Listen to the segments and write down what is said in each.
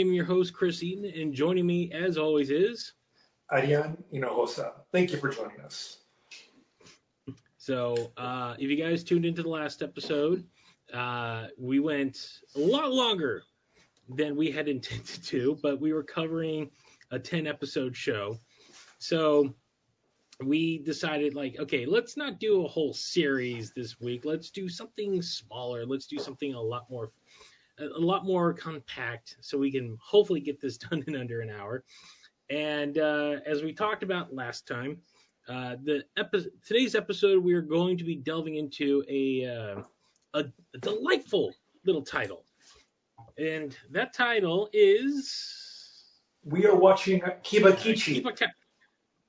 am your host, Chris Eaton, and joining me, as always, is. Ariane Hinojosa. Thank you for joining us. So, uh, if you guys tuned into the last episode, uh, we went a lot longer than we had intended to, but we were covering a 10 episode show. So, we decided like okay let's not do a whole series this week let's do something smaller let's do something a lot more a lot more compact so we can hopefully get this done in under an hour and uh, as we talked about last time uh, the epi- today's episode we are going to be delving into a, uh, a a delightful little title and that title is We are watching Kibakichi. Kibaka-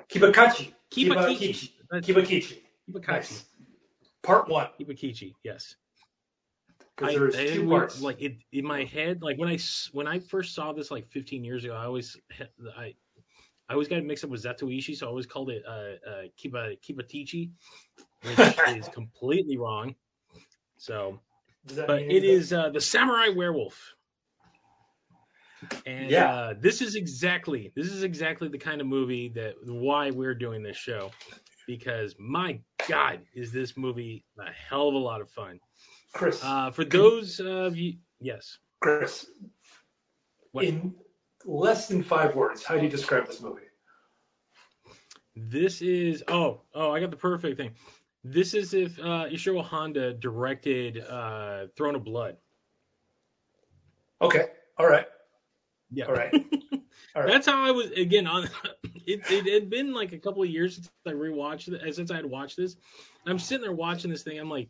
Kibakachi. Kibakichi. Kibakichi. Kibakachi. Nice. Part one. Kibakichi, yes. Because I, there's I two parts. Like it in my head, like when I when I first saw this like 15 years ago, I always I I always got it mixed up with Zatoichi, so I always called it uh, uh Kiba Kibatichi, which is completely wrong. So, but it anything? uh, the Samurai Werewolf, and Yeah. uh, this is exactly this is exactly the kind of movie that why we're doing this show, because my God, is this movie a hell of a lot of fun. Chris. Uh, for those of you, yes. Chris. What? In less than five words, how do you describe this movie? This is oh oh I got the perfect thing. This is if uh, Ishiro Honda directed uh, Throne of Blood. Okay. All right. Yeah. All right. All right. That's how I was again on. It, it had been like a couple of years since I rewatched it. Since I had watched this, I'm sitting there watching this thing. I'm like,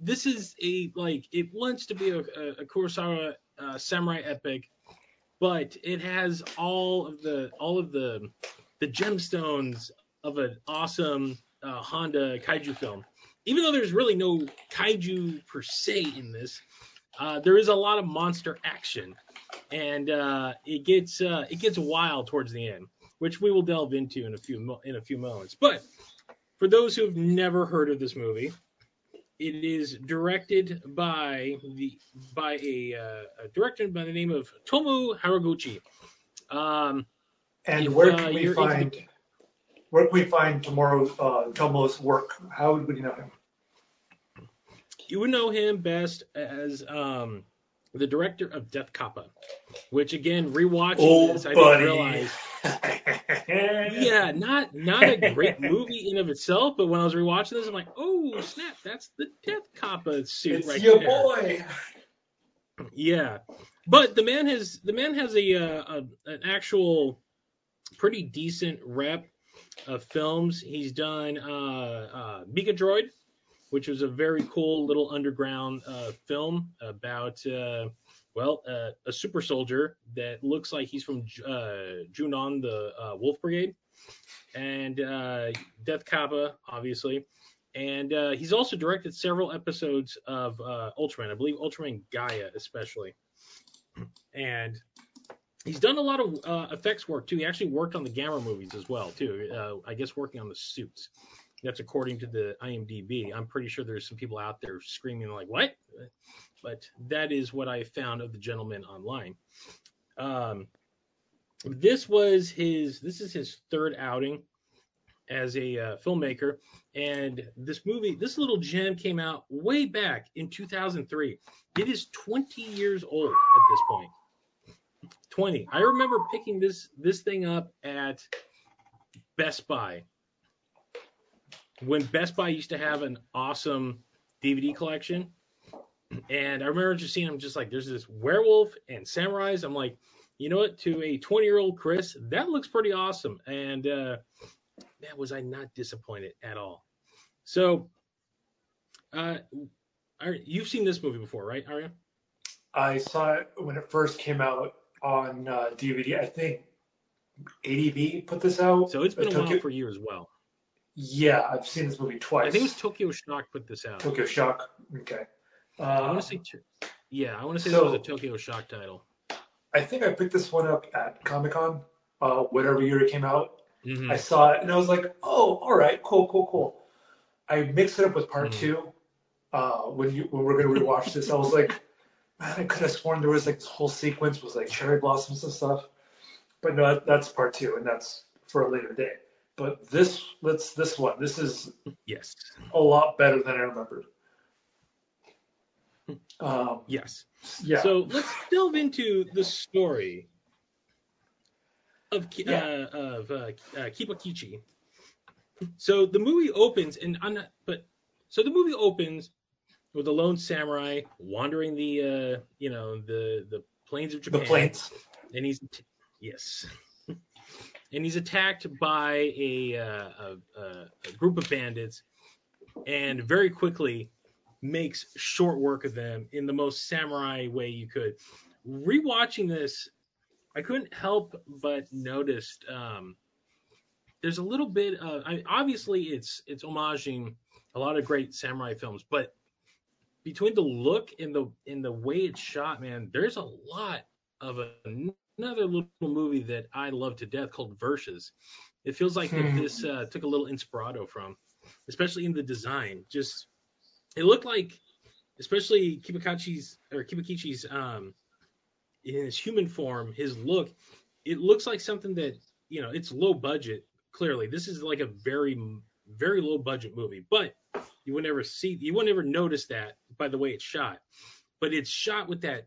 this is a like it wants to be a, a, a Kurosawa uh, samurai epic, but it has all of the all of the the gemstones of an awesome uh, Honda kaiju film. Even though there's really no kaiju per se in this, uh, there is a lot of monster action, and uh, it gets uh, it gets wild towards the end, which we will delve into in a few mo- in a few moments. But for those who have never heard of this movie, it is directed by the by a, uh, a director by the name of Tomu Haraguchi. Um, and if, where uh, can we find the- where can we find tomorrow uh, Tomo's work? How would you know him? you would know him best as um, the director of Death Kappa, which again, rewatching Oh, this, I buddy. didn't realize. Yeah, not not a great movie in of itself, but when I was rewatching this, I'm like, oh snap, that's the Death Kappa suit It's right your there. boy. Yeah, but the man has the man has a, uh, a an actual pretty decent rep of films. He's done uh, uh, Mikadroid, which was a very cool little underground uh, film about uh, well uh, a super soldier that looks like he's from uh, Jin-Roh, the uh, Wolf Brigade, and uh, Death Kappa, obviously. And uh, he's also directed several episodes of uh, Ultraman. I believe Ultraman Gaia, especially. And he's done a lot of uh, effects work too. He actually worked on the Gamera movies as well too. I guess working on the suits. That's according to the IMDb. I'm pretty sure there's some people out there screaming like, "What?" But that is what I found of the gentleman online. Um, this was his. This is his third outing as a uh, filmmaker, and this movie, this little gem, came out way back in 2003. It is 20 years old at this point. 20. I remember picking this this thing up at Best Buy when Best Buy used to have an awesome DVD collection. And I remember just seeing them just like there's this werewolf and samurais. I'm like, you know what? To a 20 year old Chris, that looks pretty awesome. And uh, man, was I not disappointed at all. So, uh, you've seen this movie before, right, Arya? I saw it when it first came out on uh, DVD. I think ADV put this out. So it's been a while Tokyo- for you as well. Yeah, I've seen this movie twice. I think it was Tokyo Shock put this out. Tokyo Shock. Okay. I Uh, want to say, yeah, I want to say so- this was a Tokyo Shock title. I think I picked this one up at Comic Con, uh, whatever year it came out. Mhm. I saw it and I was like, oh, all right, cool, cool, cool. I mixed it up with part Mhm. two, uh, when you when we're gonna rewatch this. I was like, man, I could have sworn there was like this whole sequence was like cherry blossoms and stuff. But no, that, that's part two, and that's for a later day. But this, let's this one. This is Yes. a lot better than I remembered. Um, Yes. yeah. So let's delve into the story of Ki- Yeah. uh, of uh, uh, Kibakichi. So the movie opens, and I'm not, but so the movie opens with a lone samurai wandering the uh, you know the the plains of Japan. the planes. and he's yes, and he's attacked by a, uh, a, a, group of bandits, and very quickly makes short work of them in the most samurai way you could. Rewatching this, I couldn't help but notice um, there's a little bit of I, obviously it's it's homaging a lot of great samurai films, but between the look and the and the way it's shot, man, there's a lot of a, another little movie that I love to death called Versus. It feels like that Hmm. this uh, took a little inspirado from, especially in the design. Just it looked like, especially Kibakachi's or Kibakichi's um, in his human form, his look, it looks like something that you know it's low budget. Clearly, this is like a very very low budget movie, but you would never see you would never notice that by the way it's shot. But it's shot with that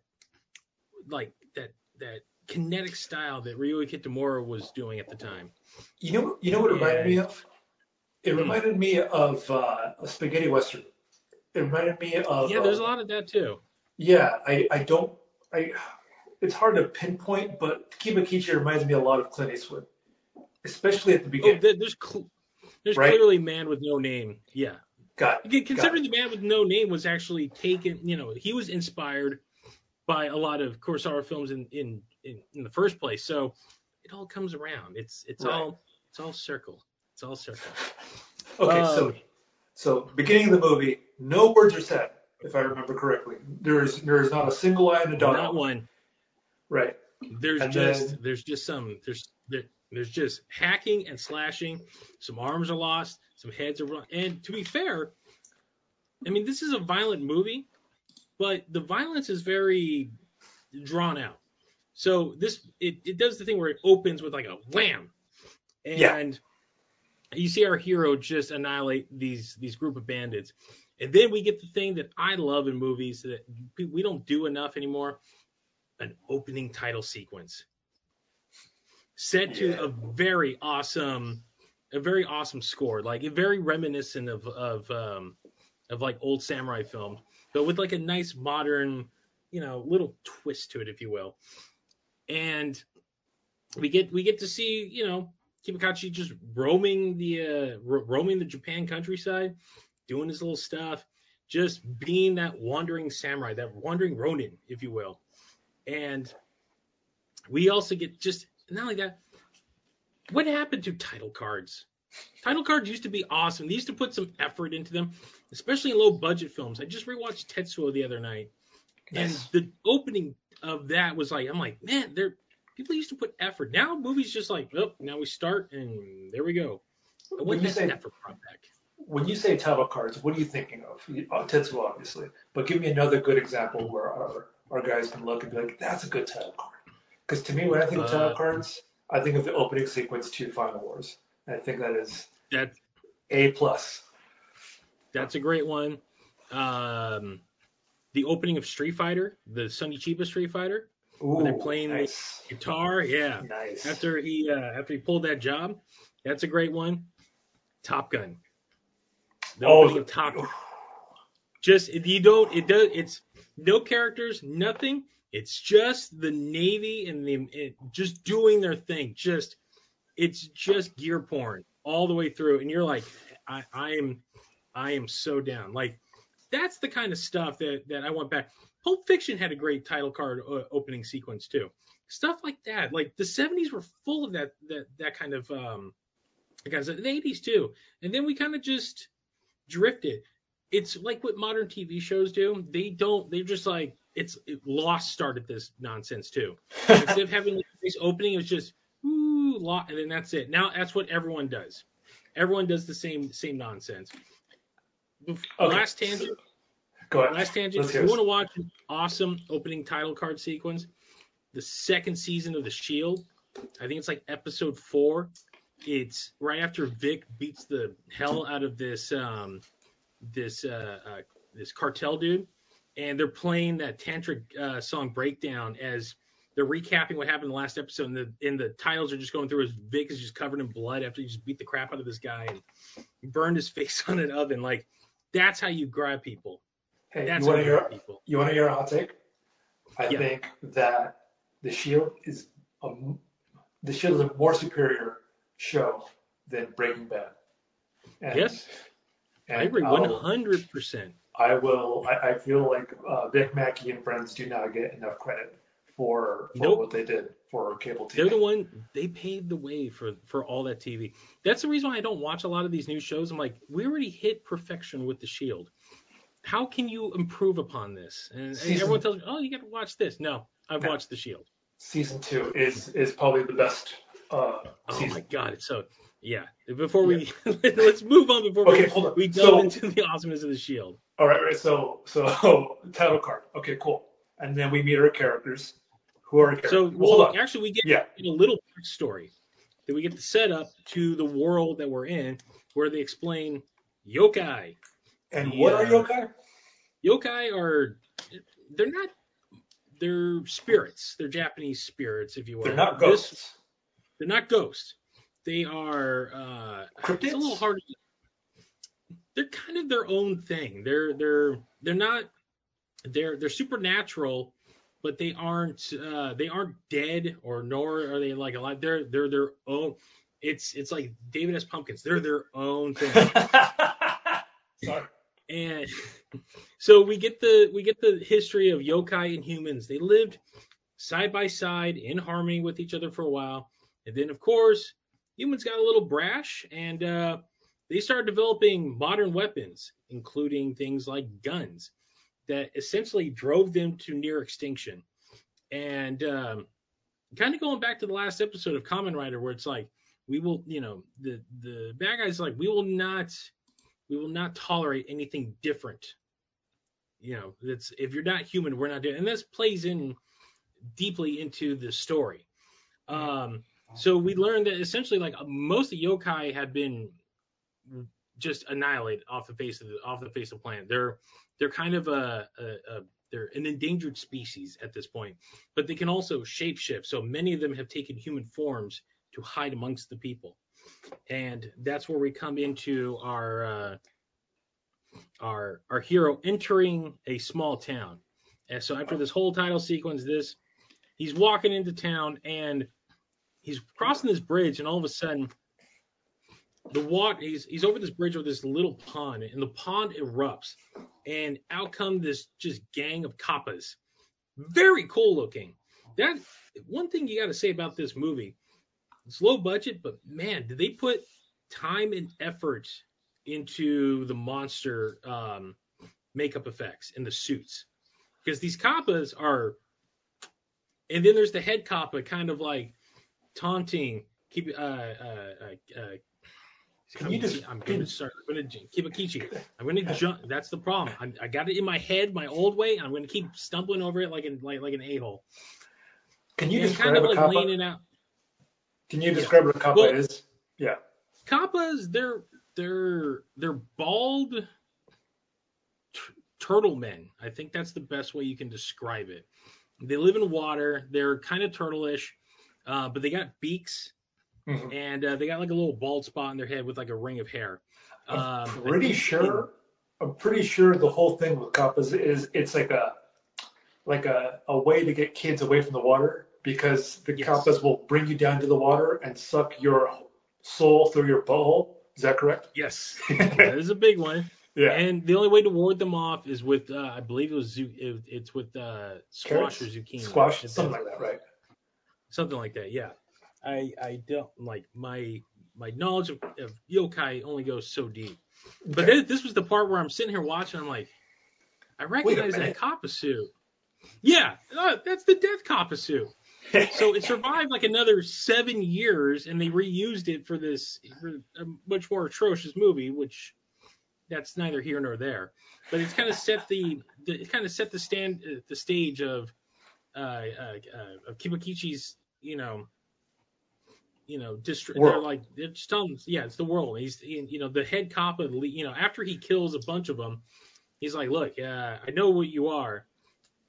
like that that kinetic style that Ryuhei Kitamura was doing at the time. You know, you know what it reminded me of? It Hmm. reminded me of uh, a spaghetti western. It reminded me of. Yeah, there's a uh, lot of that too. Yeah, I, I don't I it's hard to pinpoint, but Kibakichi reminds me a lot of Clint Eastwood, especially at the Oh, beginning. there- there's cl- there's Right? clearly Man with No Name. Yeah. Got Considering the Man with No Name was actually taken, you know, he was inspired by a lot of Kurosawa films in in in, in the first place. So it all comes around. It's it's Right. all it's all circle. It's all circle. Okay, so Um, so beginning of the movie, no words are said, if I remember correctly. There's there's not a single eye in the Not one. Right. There's And just then- there's just some there's there, there's just hacking and slashing. Some arms are lost. Some heads are run. And to be fair, I mean this is a violent movie, but the violence is very drawn out. So this it, it does the thing where it opens with like a wham, and Yeah. you see our hero just annihilate these these group of bandits, and then we get the thing that I love in movies that we don't do enough anymore an opening title sequence. Set to Yeah. a very awesome a very awesome score. Like very reminiscent of of um of like old samurai films but with like a nice modern you know little twist to it if you will and we get we get to see you know Kibakachi just roaming the uh ro- roaming the Japan countryside doing his little stuff just being that wandering samurai that wandering ronin if you will and we also get just not only that. What happened to title cards? Title cards used to be awesome. They used to put some effort into them, especially in low budget films. I just rewatched Tetsuo the other night, and the opening of that was like, I'm like, man, there people used to put effort. Now movies just like, oh, now we start and there we go. I When you say effort brought back. when you say title cards, what are you thinking of? Uh, Tetsuo, obviously, but give me another good example where our, our guys can look and be like, "That's a good title card." Because to me, when I think of title Uh, cards, I think of the opening sequence to Final Wars. And I think that is That a plus. that's a great one. Um, the opening of Street Fighter, the Sonny Chiba Street Fighter. Ooh, they're playing the- guitar yeah. Nice. after he uh, after he pulled that job that's a great one. Top gun. The Oh, top gun. Just if you don't it does it's no characters nothing. It's just the navy and the it, just doing their thing. Just it's just gear porn all the way through. And you're like i i am i am so down. Like that's the kind of stuff that that i want back. Pulp fiction had a great title card uh, opening sequence too. Stuff like that. Like the 70s were full of that that that kind of um guys the 80s too. And then we kind of just drifted. It's like what modern tv shows do. They don't they're just like it's it, lost started this nonsense too. Instead of having this opening it was just ooh lo- and then that's it. Now that's what everyone does. Everyone does the same same nonsense Okay, last tangent Go ahead. Last tangent. Let's If you want to watch an awesome opening title card sequence, the second season of The Shield, I think it's like episode four. It's right after Vic beats the hell out of this um, this uh, uh, this cartel dude, and they're playing that tantric uh, song breakdown as they're recapping what happened in the last episode, and the and the titles are just going through as Vic is just covered in blood after he just beat the crap out of this guy and burned his face on an oven. Like that's how you grab people. Hey, That's you want to hear? people. You want to hear a hot take? I Yeah. think that the Shield is a, the Shield is a more superior show than Breaking Bad. And, Yes. and I agree, one hundred percent. I will. I, I feel like uh, Vic Mackey and friends do not get enough credit for, for Nope. what they did for cable TV. They're the one. They paved the way for for all that TV. That's the reason why I don't watch a lot of these new shows. I'm like, we already hit perfection with the Shield. How can you improve upon this? And, and everyone tells me, oh, you got to watch this. No, I've No. watched the Shield. Season two is is probably the best uh, Oh season. my god, it's so. Yeah. Before we let's move on. Before Okay, we, hold on. we delve So- into the awesomeness of the Shield. All right, right. So so title card. Okay, cool. And then we meet our characters. Who are? So, Well, actually, we get Yeah. a little backstory that we get the setup to the world that we're in, where they explain yokai. And the, what are uh, yokai? Yokai are they're not they're spirits. They're Japanese spirits, if you will. They're not This- ghosts. they're not ghosts. They are uh, Cryptids? it's a little hard. They're kind of their own thing. They're they're they're not they're they're supernatural, but they aren't uh, they aren't dead or nor are they like alive. They're they're their own. It's it's like David S. Pumpkins. They're their own thing. Sorry. and so we get the we get the history of yokai and humans. They lived side by side in harmony with each other for a while, and then of course humans got a little brash and uh, they started developing modern weapons, including things like guns, that essentially drove them to near extinction. And um, kind of going back to the last episode of Kamen Rider, where it's like we will, you know, the the bad guys like we will not we will not tolerate anything different. You know, it's if you're not human, we're not doing. And this plays in deeply into the story. Um, so we learned that essentially, like most of yokai have been just annihilated off the face of the off the face of the planet. They're they're kind of a, a, a they're an endangered species at this point, but they can also shapeshift. So many of them have taken human forms to hide amongst the people and that's where we come into our uh, our our hero entering a small town. And so after this whole title sequence, this he's walking into town and he's crossing this bridge, and all of a sudden the water he's he's over this bridge with this little pond, and the pond erupts, and out come this just gang of kappas. Very cool looking. That one thing you got to say about this movie it's low budget, but man, did they put time and effort into the monster um, makeup effects and the suits? Because these kappas are, and then there's the head kappa, kind of like taunting. Keep uh uh uh. Can you just- I'm going to start. I'm going to keep a kichi. I'm going to jump. That's the problem. I'm, I got it in my head, my old way. I'm going to keep stumbling over it like an like like an a hole. Can you and describe kind of like kappa? leaning out. Can you describe what a kappa Well- is? Yeah. Kappas, they're they're they're bald t- turtle men. I think that's the best way you can describe it. They live in water. They're kind of turtle-ish, uh, but they got beaks Mhm. and uh, they got like a little bald spot on their head with like a ring of hair. Um, I'm pretty sure. I'm pretty sure the whole thing with kappas is it's like a like a, a way to get kids away from the water because the Yes. kappas will bring you down to the water and suck your soul through your butthole. Is that correct? Yes, that is a big one. Yeah. And the only way to ward them off is with, uh, I believe it was, it, it's with uh, squash Carrots? or zucchini. Squash, something like that, right? something like that. Yeah, I I don't like my my knowledge of, of yokai only goes so deep. But Okay. then, this was the part where I'm sitting here watching. I'm like, I recognize that suit. Yeah, uh, that's the death kappa suit. So it survived like another seven years, and they reused it for this for a much more atrocious movie, which that's neither here nor there. But it's kind of set the, the it kind of set the stand uh, the stage of uh, uh, uh, of Kibakichi's you know you know district. They're like they're just telling him, yeah, it's the world. He's he, you know the head cop of the you know after he kills a bunch of them, he's like, look, uh, I know what you are,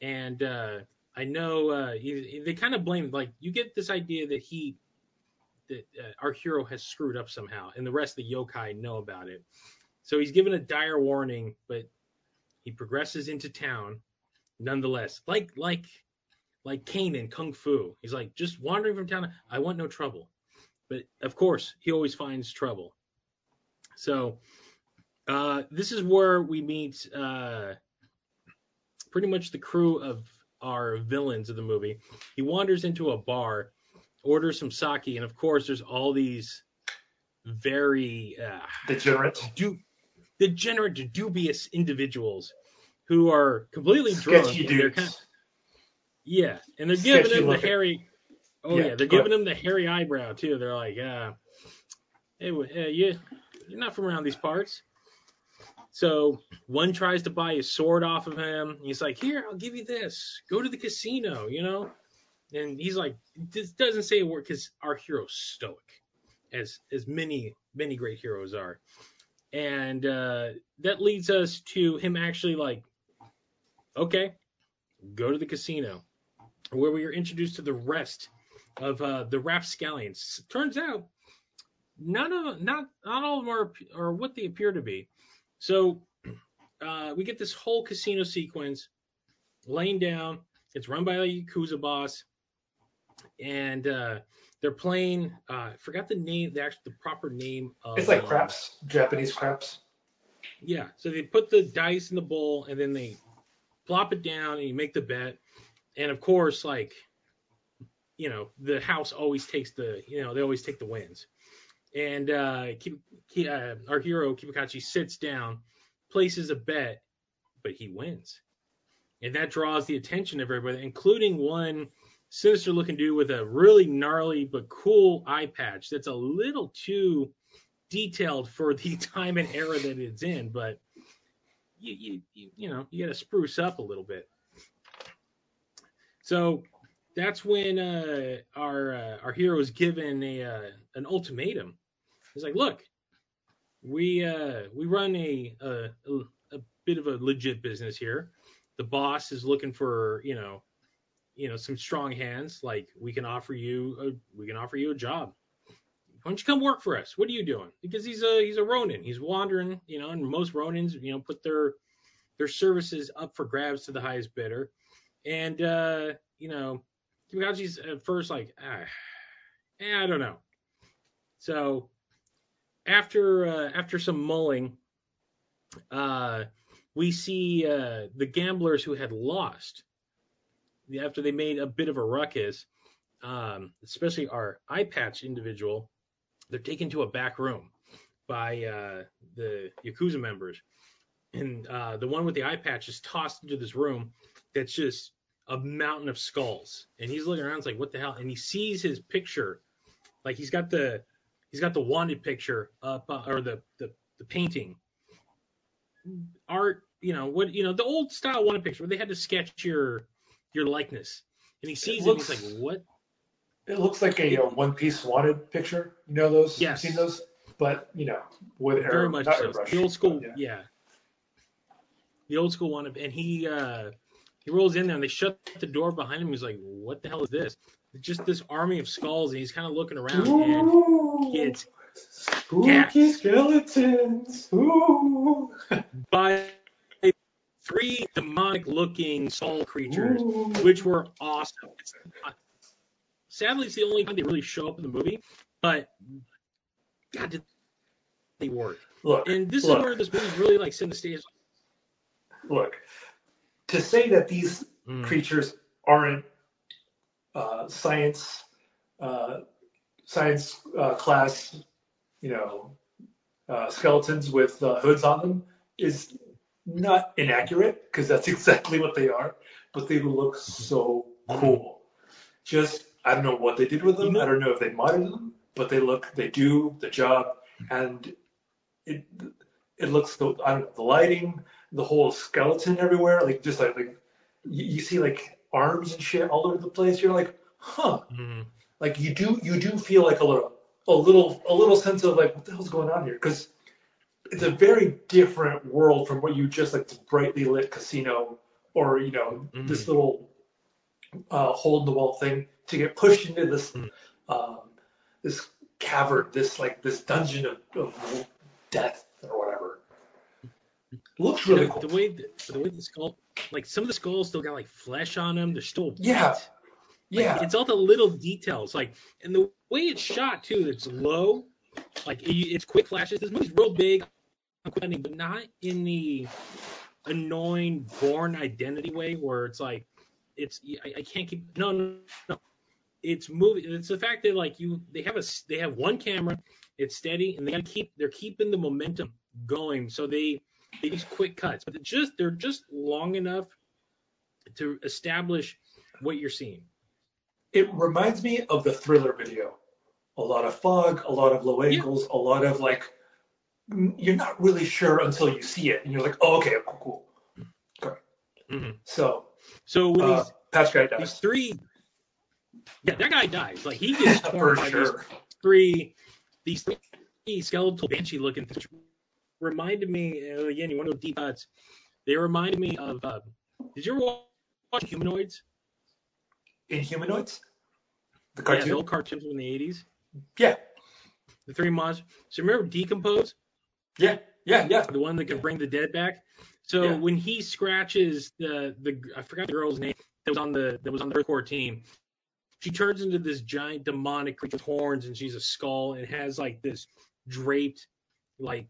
and uh, I know uh, he, they kind of blame like you get this idea that he that uh, our hero has screwed up somehow, and the rest of the yokai know about it. So he's given a dire warning, but he progresses into town nonetheless. Like like like Caine in Kung Fu. He's like just wandering from town. I want no trouble, but of course he always finds trouble. So uh, this is where we meet uh, pretty much the crew of our villains of the movie. He wanders into a bar, orders some sake, and of course there's all these very uh, degenerate, du- degenerate, dubious individuals who are completely drunk. Sketchy dudes. Kind of, yeah, and they're giving him the looking. Oh Yeah, yeah, they're giving him the hairy eyebrow too. They're like, uh, hey, uh, you, you're not from around these parts. So one tries to buy his sword off of him. He's like, here, I'll give you this. Go to the casino, you know. And he's like, this doesn't say a word because our hero's stoic, as as many many great heroes are. And uh, that leads us to him actually like, okay, go to the casino, where we are introduced to the rest of uh, the rapscallions. Turns out, none of not not all of them are are what they appear to be. So uh, we get this whole casino sequence laying down. It's run by a yakuza boss, and uh, they're playing. Uh, I forgot the name, the actual the proper name of. It's like um, craps, Japanese craps. yeah. So they put the dice in the bowl and then they plop it down and you make the bet. And of course, like, you know, the house always takes the, you know, they always take the wins. And uh, Ki- Ki- uh, our hero Kibakachi sits down, places a bet, but he wins. And that draws the attention of everybody, including one sinister looking dude with a really gnarly but cool eye patch that's a little too detailed for the time and era that it's in, but you you you, you know you got to spruce up a little bit. So that's when uh, our uh, our hero is given a uh, an ultimatum. He's like, look, we uh, we run a, a a bit of a legit business here. The boss is looking for you know you know some strong hands. Like we can offer you a, we can offer you a job why don't you come work for us? What are you doing? Because he's a he's a Ronin. He's wandering, you know, and most Ronins, you know, put their their services up for grabs to the highest bidder. And uh, you know, Kimikachi's at first like, ah, eh, I don't know. So after uh, after some mulling, uh, we see uh, the gamblers who had lost after they made a bit of a ruckus, um, especially our eye patch individual they're taken to a back room by uh, the yakuza members, and uh, the one with the eye patch is tossed into this room that's just a mountain of skulls, and he's looking around, it's like what the hell, and he sees his picture, like he's got the he's got the wanted picture up uh, or the, the the painting art, you know what you know the old style wanted picture where they had to sketch your your likeness, and he sees it, looks- and he's like what It looks like a, One Piece wanted picture. You know those? Yes. You've seen those? But you know, with air, very much so. airbrush, The old school, but yeah. The old school one, and he uh, he rolls in there, and they shut the door behind him. He's like, "What the hell is this?" It's just this army of skulls, and he's kind of looking around, and Ooh, it's spooky skeletons. Ooh. by three demonic-looking skull creatures, Ooh. which were awesome. It's, sadly, it's the only time they really show up in the movie, but God, did they work? Look, And this look, is where this movie really like set the stage. look. To say that these Mm. creatures aren't uh, science uh, science uh, class, you know, uh, skeletons with uh, hoods on them is not inaccurate because that's exactly what they are. But they look so cool. Just I don't know what they did with them. I don't know if they modded them, but they look they do the job, and it it looks the I don't know the lighting, the whole skeleton everywhere, like just like like you, you see like arms and shit all over the place. You're like, huh? Mhm. Like you do you do feel like a little a little a little sense of like what the hell's going on here? Because it's a very different world from what you just like the brightly lit casino or you know Mhm. this little uh, hole in the wall thing to get pushed into this Mhm. um, this cavern, this like this dungeon of, of death. Looks really the, cool. the way the, the way the skull, like some of the skulls still got like flesh on them. They're still Yeah. white. Like, yeah, it's all the little details, like and the way it's shot too. It's low, like it, it's quick flashes. This movie's real big, on quick ending, but not in the annoying Bourne Identity way where it's like it's I, I can't keep no no no. It's moving It's the fact that like you they have a they have one camera, it's steady, and they gotta keep they're keeping the momentum going. So they they use quick cuts, but they're just they're just long enough to establish what you're seeing. it reminds me of the thriller video. A lot of fog, a lot of low Yeah. angles, a lot of like you're not really sure until you see it, and you're like, oh, okay, cool, cool. hmm So So when uh, these Guy these three, yeah, that guy dies. Like he gets torn for by these three, these three skeletal banshee looking things. Reminded me uh, again. You want to go deep cuts? They reminded me of. Uh, did you ever watch Inhumanoids? In humanoids, the Yeah, cartoon. the old cartoons from the '80s. Yeah, The three monsters. So remember D'Compose, yeah, yeah, yeah. the one that could bring the dead back. So Yeah. when he scratches the the I forgot the girl's name that was on the that was on the core team, she turns into this giant demonic creature with horns and she's a skull and has like this draped like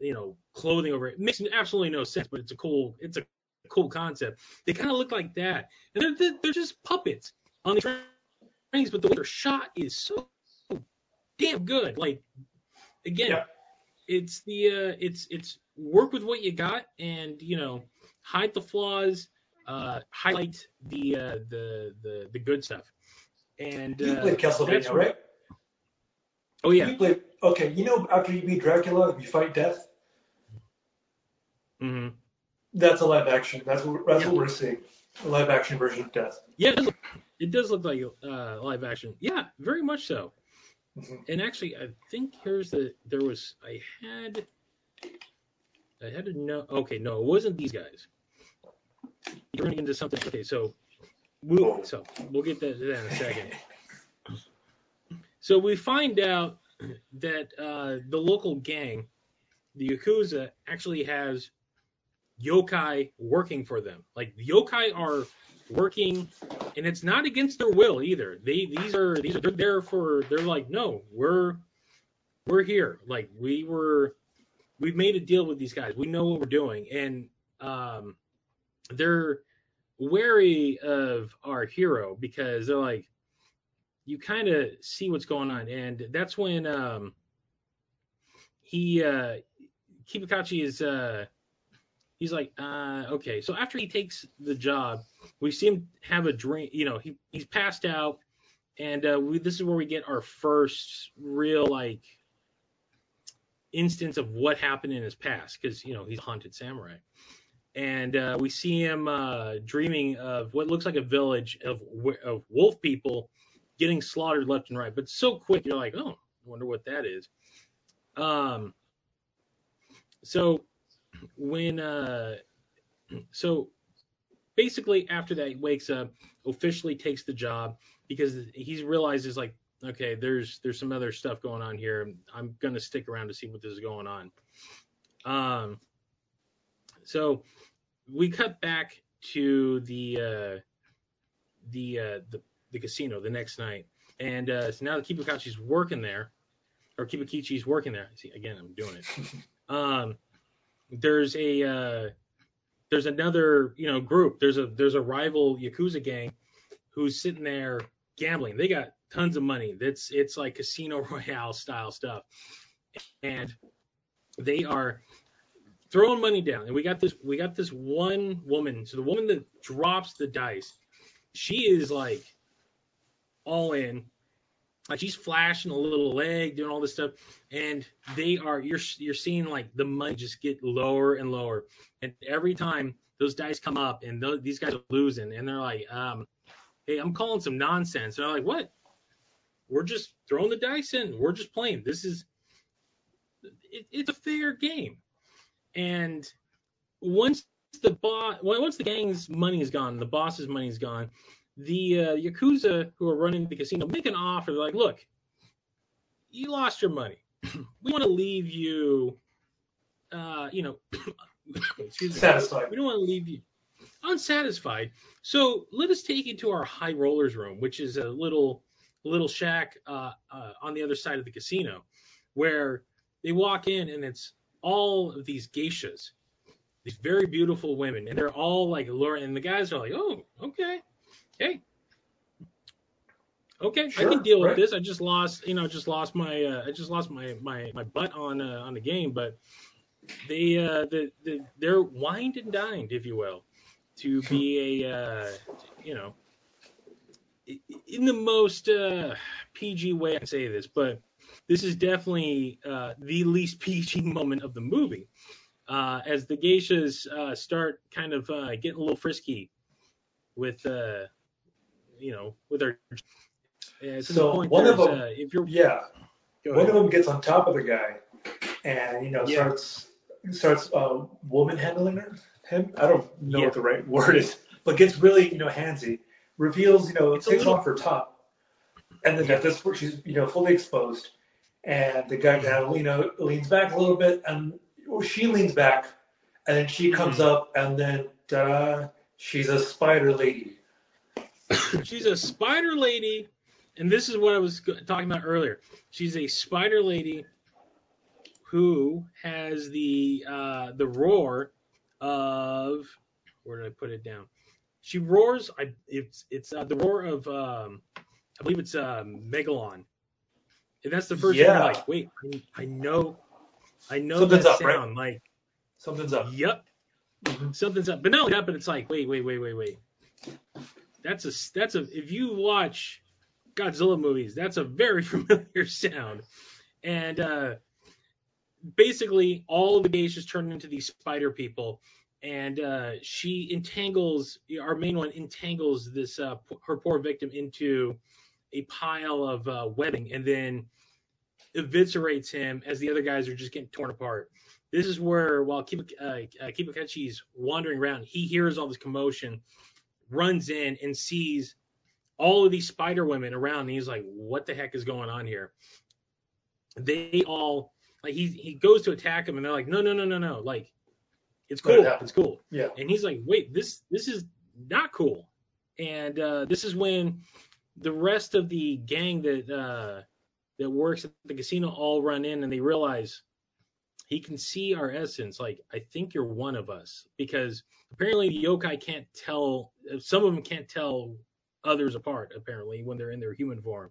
you know clothing over it. it makes absolutely no sense, but it's a cool it's a cool concept. They kind of look like that, and they're they're, just puppets on the trains, but the way they're shot is so damn good. Like again, Yeah. it's the uh, it's it's work with what you got and you know hide the flaws, uh, highlight the uh, the the the good stuff. And You uh, played that's Castlevania, right? Oh yeah. You played. Okay, you know after you beat Dracula, you fight death. Hmm That's a live action. That's what that's Yeah. what we're seeing. A live action version of death. Yeah, it does, look, it does look like uh, live action. Yeah, very much so. Mhm. And actually, I think here's the there was I had I had to know. Okay, no, it wasn't these guys. You're running into something. Okay, so we'll so we'll get that, that in a second. So we find out that uh, the local gang, the Yakuza, actually has yokai working for them. Like the yokai are working, and it's not against their will either. They these are these are they're there for. They're like, no, we're we're here. Like we were, we've made a deal with these guys. We know what we're doing, and um, they're wary of our hero because they're like, you kind of see what's going on, and that's when um, he uh, Kibakachi is uh, he's like, uh, okay. So after he takes the job, we see him have a drink. You know, he he's passed out, and uh, we, this is where we get our first real like instance of what happened in his past, because you know he's a haunted samurai, and uh, we see him uh, dreaming of what looks like a village of of wolf people getting slaughtered left and right, but so quick you're like, oh, I wonder what that is. Um. So when uh so basically after that he wakes up officially takes the job because he realizes like okay there's there's some other stuff going on here. I'm gonna stick around to see what this is going on. Um so we cut back to the uh the uh the, the casino the next night. And uh so now that kibakachi's working there or kibakichi's working there. See again i'm doing it. Um there's a uh, there's another you know group. There's a there's a rival yakuza gang who's sitting there gambling. They got tons of money. That's it's like casino royale style stuff, and they are throwing money down. And we got this we got this one woman. So the woman that drops the dice, she is like all in. Like she's flashing a little leg, doing all this stuff, and they are you're you're seeing like the money just get lower and lower, and every time those dice come up and th- these guys are losing, and they're like, um, hey, I'm calling some nonsense. And they're like, what? We're just throwing the dice in. We're just playing. This is it, it's a fair game, and once the boss, once the gang's money is gone, the boss's money is gone the uh, yakuza who are running the casino make an offer. They're like, look, you lost your money. we want to leave you, uh, you know, excuse me, satisfied. We don't want to leave you unsatisfied. So let us take you to our high rollers room, which is a little little shack uh, uh, on the other side of the casino, where they walk in and it's all of these geishas, these very beautiful women, and they're all like luring. And the guys are like, oh, okay, hey, okay, sure, I can deal right. with this. I just lost, you know, just lost my, uh, I just lost my my my butt on uh, on the game, but they uh, the, the they're wined and dined, if you will, to be a, uh, you know, in the most uh, PG way I can say this, but this is definitely uh, the least PG moment of the movie. Uh, as the geishas uh, start kind of uh, getting a little frisky with uh, you know, with our. Yeah, so one of them, uh, if you're yeah, one of them gets on top of the guy, and you know yeah. starts starts uh, woman handling her, him. I don't know yeah. what the right word is, but gets really you know handsy. Reveals you know it's takes little... off her top, and then at this point she's you know fully exposed, and the guy kind of you know leans back a little bit, and she leans back, and then she comes mm-hmm. up, and then da she's a spider lady. She's a spider lady, and this is what I was talking about earlier. She's a spider lady who has the uh, the roar of where did I put it down? She roars. I it's it's uh, the roar of um, I believe it's uh, Megalon, and that's the first yeah. time I'm like, wait, I, I know, I know Something's that up, sound. Right? Like something's up. Yep, mm-hmm. something's up. But not only that, but it's like, wait, wait, wait, wait, wait that's a that's a if you watch Godzilla movies, that's a very familiar sound. And uh, basically, all of the just turn into these spider people, and uh, she entangles our main one entangles this uh, her poor victim into a pile of uh, webbing, and then eviscerates him as the other guys are just getting torn apart. This is where while Kiba, uh, uh Kibakichi's wandering around, he hears all this commotion runs in and sees all of these spider women around and he's like what the heck is going on here? They all like he he goes to attack him and they're like no no no no no like it's cool it's cool. Yeah. And he's like wait this this is not cool. And uh, this is when the rest of the gang that uh, that works at the casino all run in and they realize he can see our essence like i think you're one of us because apparently the yokai can't tell some of them can't tell others apart apparently when they're in their human form.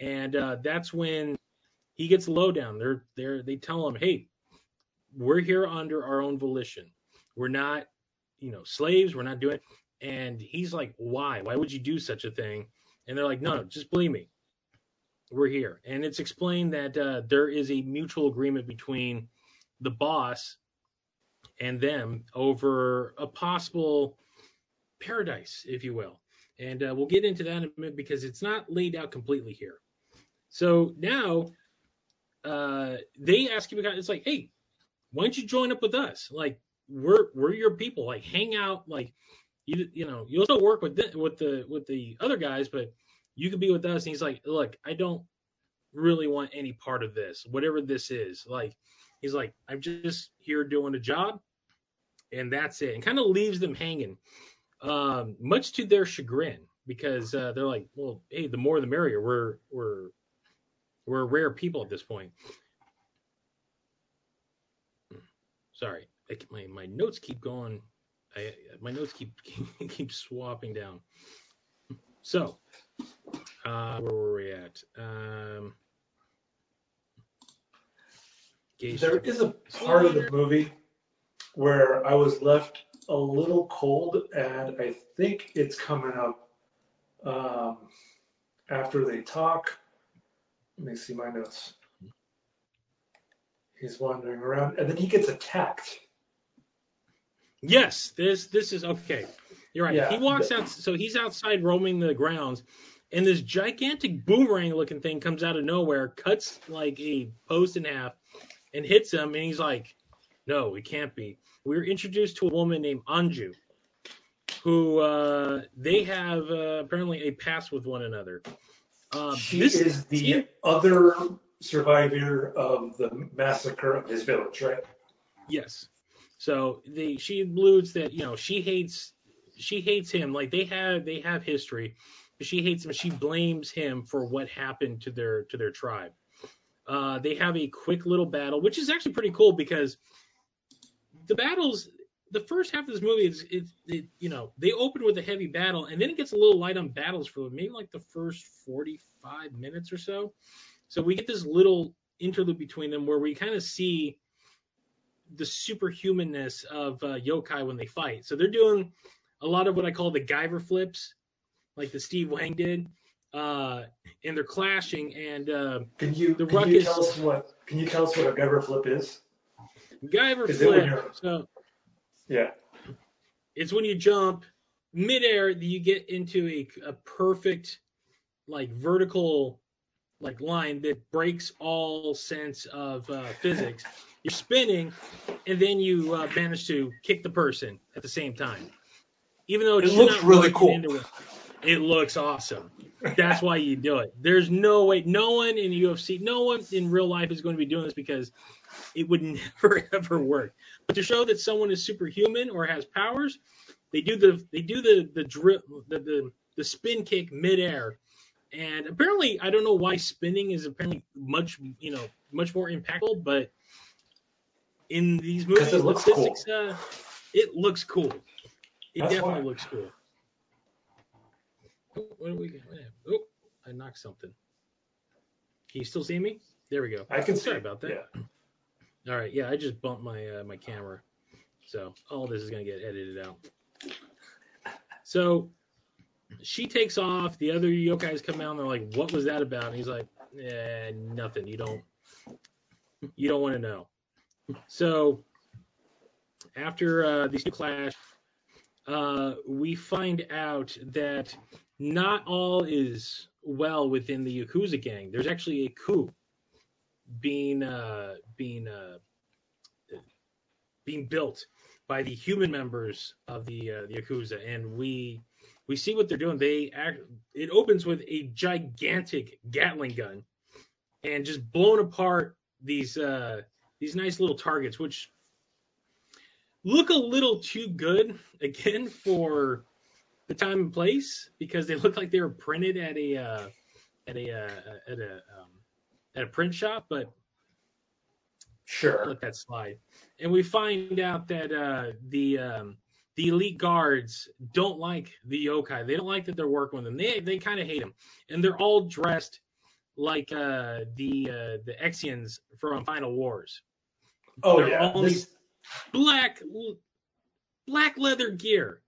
And uh, that's when he gets low down. They're they're they tell him hey we're here under our own volition. We're not you know slaves. We're not doing and he's like why? Why would you do such a thing? And they're like no no, just believe me we're here and it's explained that uh, there is a mutual agreement between the boss and them over a possible paradise, if you will. And uh, we'll get into that in a minute because it's not laid out completely here. So now uh, they ask you, it's like, hey, why don't you join up with us? Like we're we're your people. Like hang out. Like you you know you'll still work with the, with the with the other guys, but you could be with us. And he's like, look, I don't really want any part of this, whatever this is. Like He's like, I'm just here doing a job, and that's it, and kind of leaves them hanging, um, much to their chagrin, because uh, they're like, well, hey, the more the merrier. We're we're we're rare people at this point. Sorry, I, my my notes keep going. I, my notes keep keep swapping down. So, uh, where were we at? Um, there is a part of the movie where I was left a little cold, and I think it's coming up um, after they talk. Let me see my notes. He's wandering around, and then he gets attacked. Yes, this this is okay. You're right. Yeah, he walks out, so he's outside roaming the grounds, and this gigantic boomerang-looking thing comes out of nowhere, cuts like a post in half, and hits him. And he's like, "No, it can't be." We were introduced to a woman named Anju, who uh, they have uh, apparently a past with one another. Um, She this is the other survivor of the massacre of his village, right? Yes. So they she alludes that you know she hates she hates him like they have they have history, she hates him. She blames him for what happened to their to their tribe. Uh, they have a quick little battle, which is actually pretty cool because the battles the first half of this movie is it, it you know they open with a heavy battle and then it gets a little light on battles for maybe like the first 45 minutes or so so we get this little interlude between them where we kind of see the superhumanness of uh, yokai when they fight so they're doing a lot of what i call the guyver flips like the steve wang did uh, and they're clashing and uh, Can you The can you ruckus- tell us what can you tell us what a Guyver flip is? guyver flip so Yeah. it's when you jump midair that you get into a, a perfect like vertical like line that breaks all sense of uh, physics you're spinning and then you uh, manage to kick the person at the same time even though It it's looks not really cool. into it, it looks awesome. That's why you do it. There's no way no one in ufc no one in real life is going to be doing this because it would never ever work. But to show that someone is superhuman or has powers, they do the they do the the drip the the, the spin kick midair, and apparently I don't know why spinning is apparently much you know much more impactful, but in these movies, it looks physics, uh, it looks cool. It That's definitely why. looks cool. Oh, what do we? What Oh, I knocked something. Can you still see me? There we go. I can Sorry see. about that. Yeah. All right, yeah, I just bumped my uh, my camera, so all this is gonna get edited out. So she takes off. The other yokais come out and they're like, "What was that about?" And he's like, eh, "Nothing. You don't you don't want to know." So after uh, these two clash, uh, we find out that not all is well within the Yakuza gang. There's actually a coup being uh, being uh, being built by the human members of the uh, the Yakuza, and we we see what they're doing. They act. It opens with a gigantic Gatling gun, and just blown apart these uh, these nice little targets, which look a little too good again for the time and place because they look like they were printed at a uh, at a uh, at a um, at a print shop, but Sure. let that slide. And we find out that uh, the um, the elite guards don't like the yokai. They don't like that they're working with them. They they kind of hate them, and they're all dressed like uh, the uh, the Xiliens from Final Wars. Oh They're yeah. This, Black black leather gear.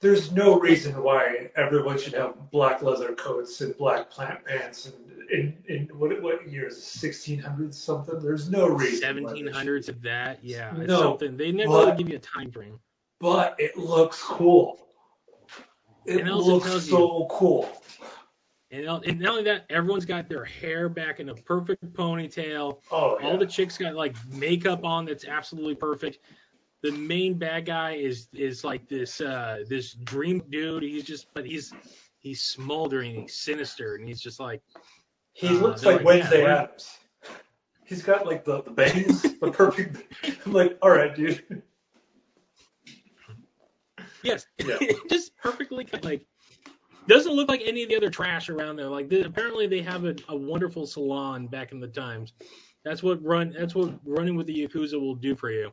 there's no reason why everyone should have black leather coats and black plant pants and in, in what what year is it? 1600s something? There's no reason. why they should. 1700s of that. Yeah, it's No, something. They never but- really give you a time frame. But it looks cool. It looks so cool. And, not- and not only that, everyone's got their hair back in a perfect ponytail. Oh yeah. All the chicks got like makeup on that's absolutely perfect. The main bad guy is is like this uh this dream dude. He's just but he's he's smoldering, he's sinister, and he's just like he uh, looks like like, Wednesday yeah, Addams. He's got like the, the bangs, the perfect. I'm like, all right, dude. yes, Yeah. just perfectly like doesn't look like any of the other trash around there. Like apparently they have a, a wonderful salon back in the times. That's what run. That's what running with the yakuza will do for you.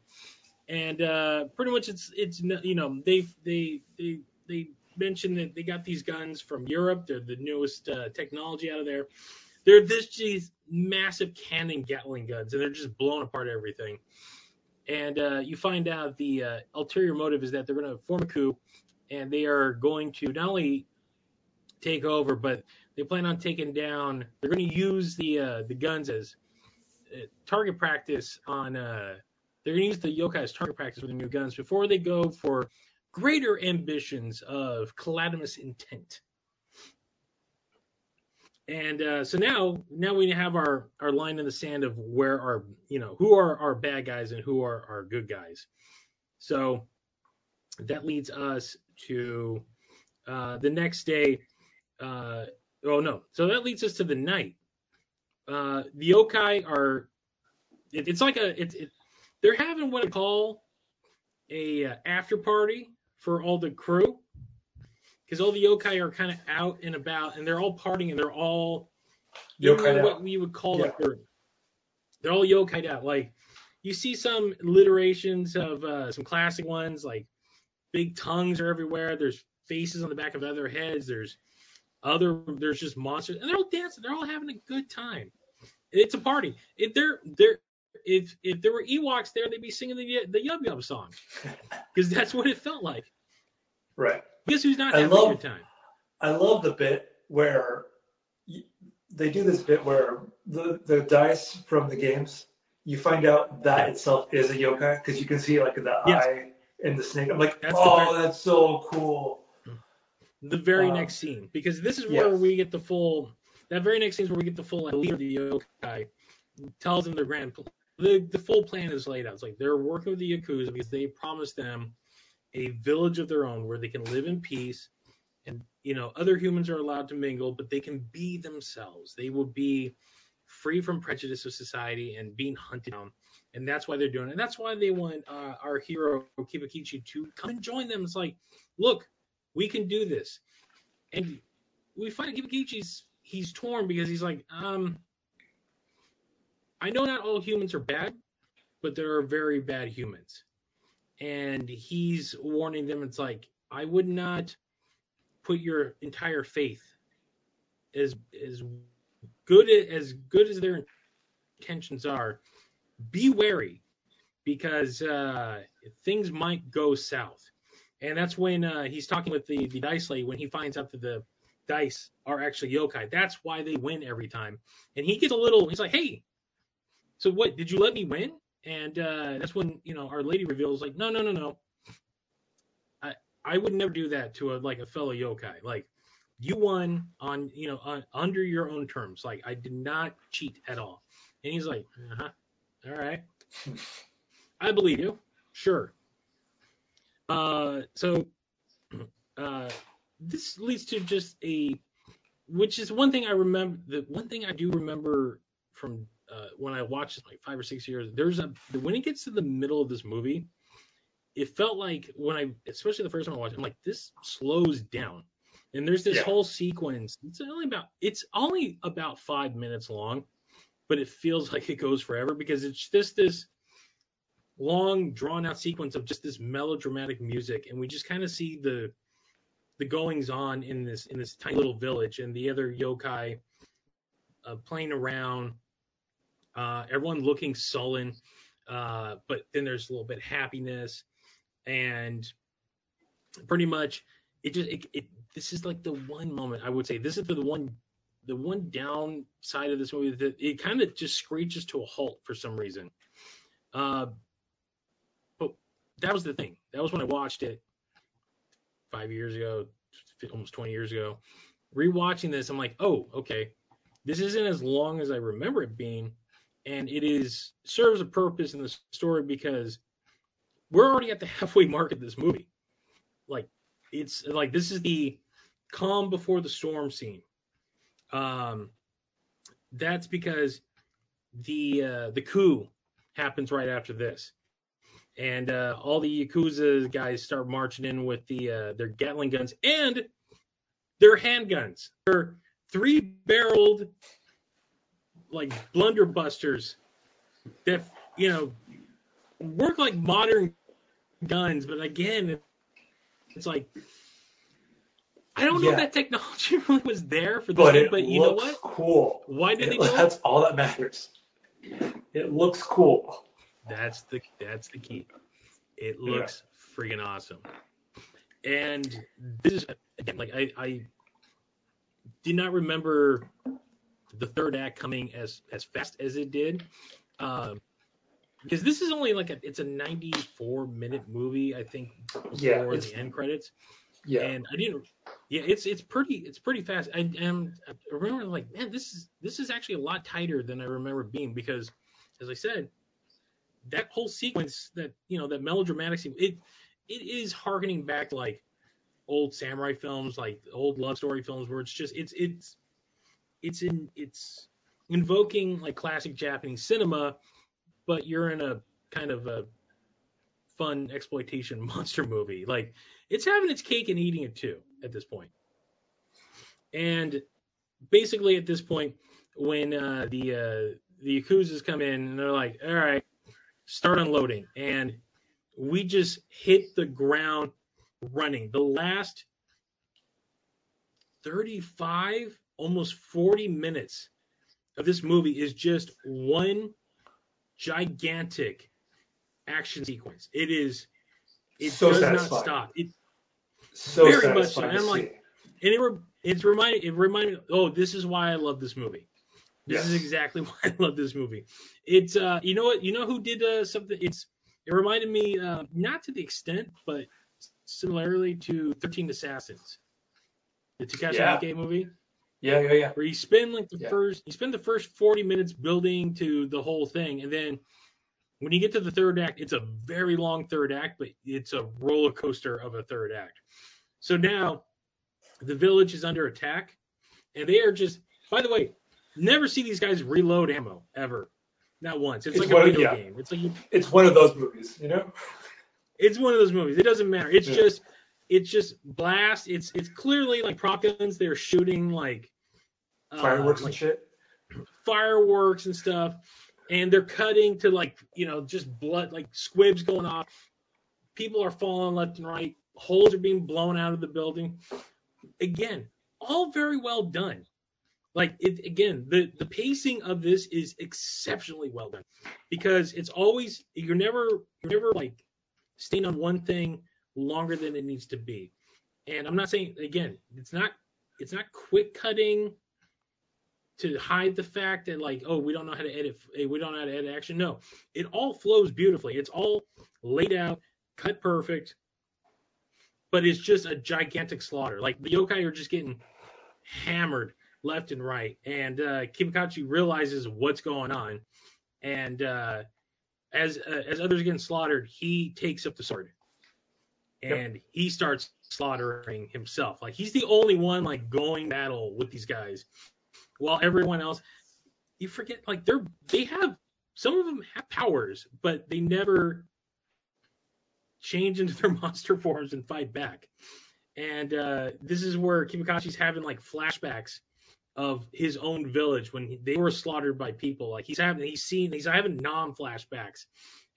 And uh, pretty much it's it's you know they they they they mentioned that they got these guns from Europe. They're the newest uh, technology out of there. They're this these massive cannon Gatling guns, and they're just blowing apart everything. And uh, you find out the uh, ulterior motive is that they're going to form a coup, and they are going to not only take over, but they plan on taking down. They're going to use the uh, the guns as uh, target practice on. Uh, they're going to use the yokai as target practice with the new guns before they go for greater ambitions of calamitous intent. And uh, so now, now we have our our line in the sand of where our you know who are our bad guys and who are our good guys. So that leads us to uh, the next day. Uh, oh no, so that leads us to the night. Uh, the yokai are. It, it's like a. It's it, they're having what I call a uh, after party for all the crew because all the yokai are kind of out and about and they're all partying and they're all Yokai what we would call Yeah. like they're, all yokai out. Like you see some alliterations of uh, some classic ones like big tongues are everywhere. There's faces on the back of other heads. There's other there's just monsters and they're all dancing. They're all having a good time. It's a party. If they're they're if if there were Ewoks there, they'd be singing the the Yub Yub song because that's what it felt like. Right. Guess who's not I having a love- good time? I love the bit where they do this bit where the, the dice from the games, you find out that itself is a yokai because you can see like the Yes. eye in the snake. I'm like, That's oh, that's so cool. The very Uh, next scene because this is where yes. we get the full that very next scene is where we get the full like, leader of the yokai tells them their grand the, the full plan is laid out. It's like they're working with the yakuza because they promised them a village of their own where they can live in peace and you know other humans are allowed to mingle but they can be themselves. They will be free from prejudice of society and being hunted down. And that's why they're doing it. And that's why they want uh, our hero kibakichi to come and join them. It's like look we can do this. And we find Kibakichi's he's torn because he's like, um, I know not all humans are bad, but there are very bad humans. And he's warning them, it's like, I would not put your entire faith as as good as good as their intentions are, be wary because uh, things might go south and that's when uh, he's talking with the the dice lady when he finds out that the dice are actually yokai. That's why they win every time. And he gets a little. He's like, "Hey, so what? Did you let me win?" And uh, that's when you know our lady reveals, like, "No, no, no, no. I I would never do that to a like a fellow yokai. Like, you won on you know on, under your own terms. Like, I did not cheat at all." And he's like, "Uh huh. All right. I believe you. Sure." Uh, so uh, this leads to just a, which is one thing I remember. The one thing I do remember from uh, when I watched it like five or six years. There's a when it gets to the middle of this movie, it felt like when I, especially the first time I watched, I'm like this slows down, and there's this Yeah. whole sequence. It's only about it's only about five minutes long, but it feels like it goes forever because it's just this long drawn out sequence of just this melodramatic music and we just kind of see the the goings on in this in this tiny little village and the other yokai uh, playing around uh, everyone looking sullen uh, but then there's a little bit of happiness and pretty much it just it, it this is like the one moment i would say this is the one the one downside of this movie that it kind of just screeches to a halt for some reason. Uh, that was the thing. That was when I watched it five years ago, almost 20 years ago. Rewatching this, I'm like, oh, okay, this isn't as long as I remember it being, and it is serves a purpose in the story because we're already at the halfway mark of this movie. Like, it's like this is the calm before the storm scene. Um, that's because the uh, the coup happens right after this and uh, all the yakuza guys start marching in with the uh, their Gatling guns and their handguns. They're three-barreled like blunderbusters that you know work like modern guns, but again, it's like I don't know Yeah. if that technology really was there for this, But it but you know what? cool. Why did It- they do it? that's all that matters. It looks cool. That's the that's the key. It looks freaking awesome. And this is again like I, I did not remember the third act coming as as fast as it did. Um, because this is only like a it's a 94 minute movie I think before Yeah, the end credits Yeah. and I didn't yeah it's it's pretty it's pretty fast and, and I remember like man this is this is actually a lot tighter than I remember being because as I said that whole sequence that you know that melodramatic scene it it is harkening back to like old samurai films like old love story films where it's just it's it's it's in it's invoking like classic Japanese cinema but you're in a kind of a fun exploitation monster movie. Like it's having its cake and eating it too at this point. And basically at this point, when uh, the uh, the Yakuza's come in and they're like, "All right, start unloading," and we just hit the ground running. The last 35, almost 40 minutes of this movie is just one gigantic action sequence. It is. It So does satisfying. not stop. It, so very much so. And I'm like, and it re- it's reminded it reminded oh this is why I love this movie. This is exactly why I love this movie. It's uh you know what you know who did uh, something it's it reminded me uh, not to the extent but similarly to 13 Assassins. The Takashi Yeah. Miike movie Yeah, yeah, yeah. where you spend like the Yeah. first you spend the first 40 minutes building to the whole thing and then when you get to the third act it's a very long third act but it's a roller coaster of a third act so now the village is under attack and they are just by the way never see these guys reload ammo ever not once it's, It's like a video yeah. game it's like you, It's one of those movies, you know? it's one of those movies. It doesn't matter. It's Yeah. just it's just blast. It's it's clearly like prop guns. They're shooting like uh, Fireworks like and shit. fireworks and stuff, and they're cutting to like you know just blood like squibs going off. People are falling left and right. Holes are being blown out of the building. Again, all very well done. Like it again, the the pacing of this is exceptionally well done because it's always you're never you're never like staying on one thing longer than it needs to be. And I'm not saying again, it's not it's not quick cutting to hide the fact that like oh we don't know how to edit we don't know how to edit action. No, it all flows beautifully. It's all laid out, cut perfect, but it's just a gigantic slaughter. Like the yokai are just getting hammered left and right, and uh, Kibakichi realizes what's going on, and uh, as uh, as others are getting slaughtered, he takes up the sword, and he starts slaughtering himself. Like he's the only one like going battle with these guys, while everyone else, you forget like they're they have some of them have powers, but they never change into their monster forms and fight back. And uh, this is where Kibakichi's having like flashbacks of his own village when they were slaughtered by people. Like he's having, he's seen, he's having non flashbacks,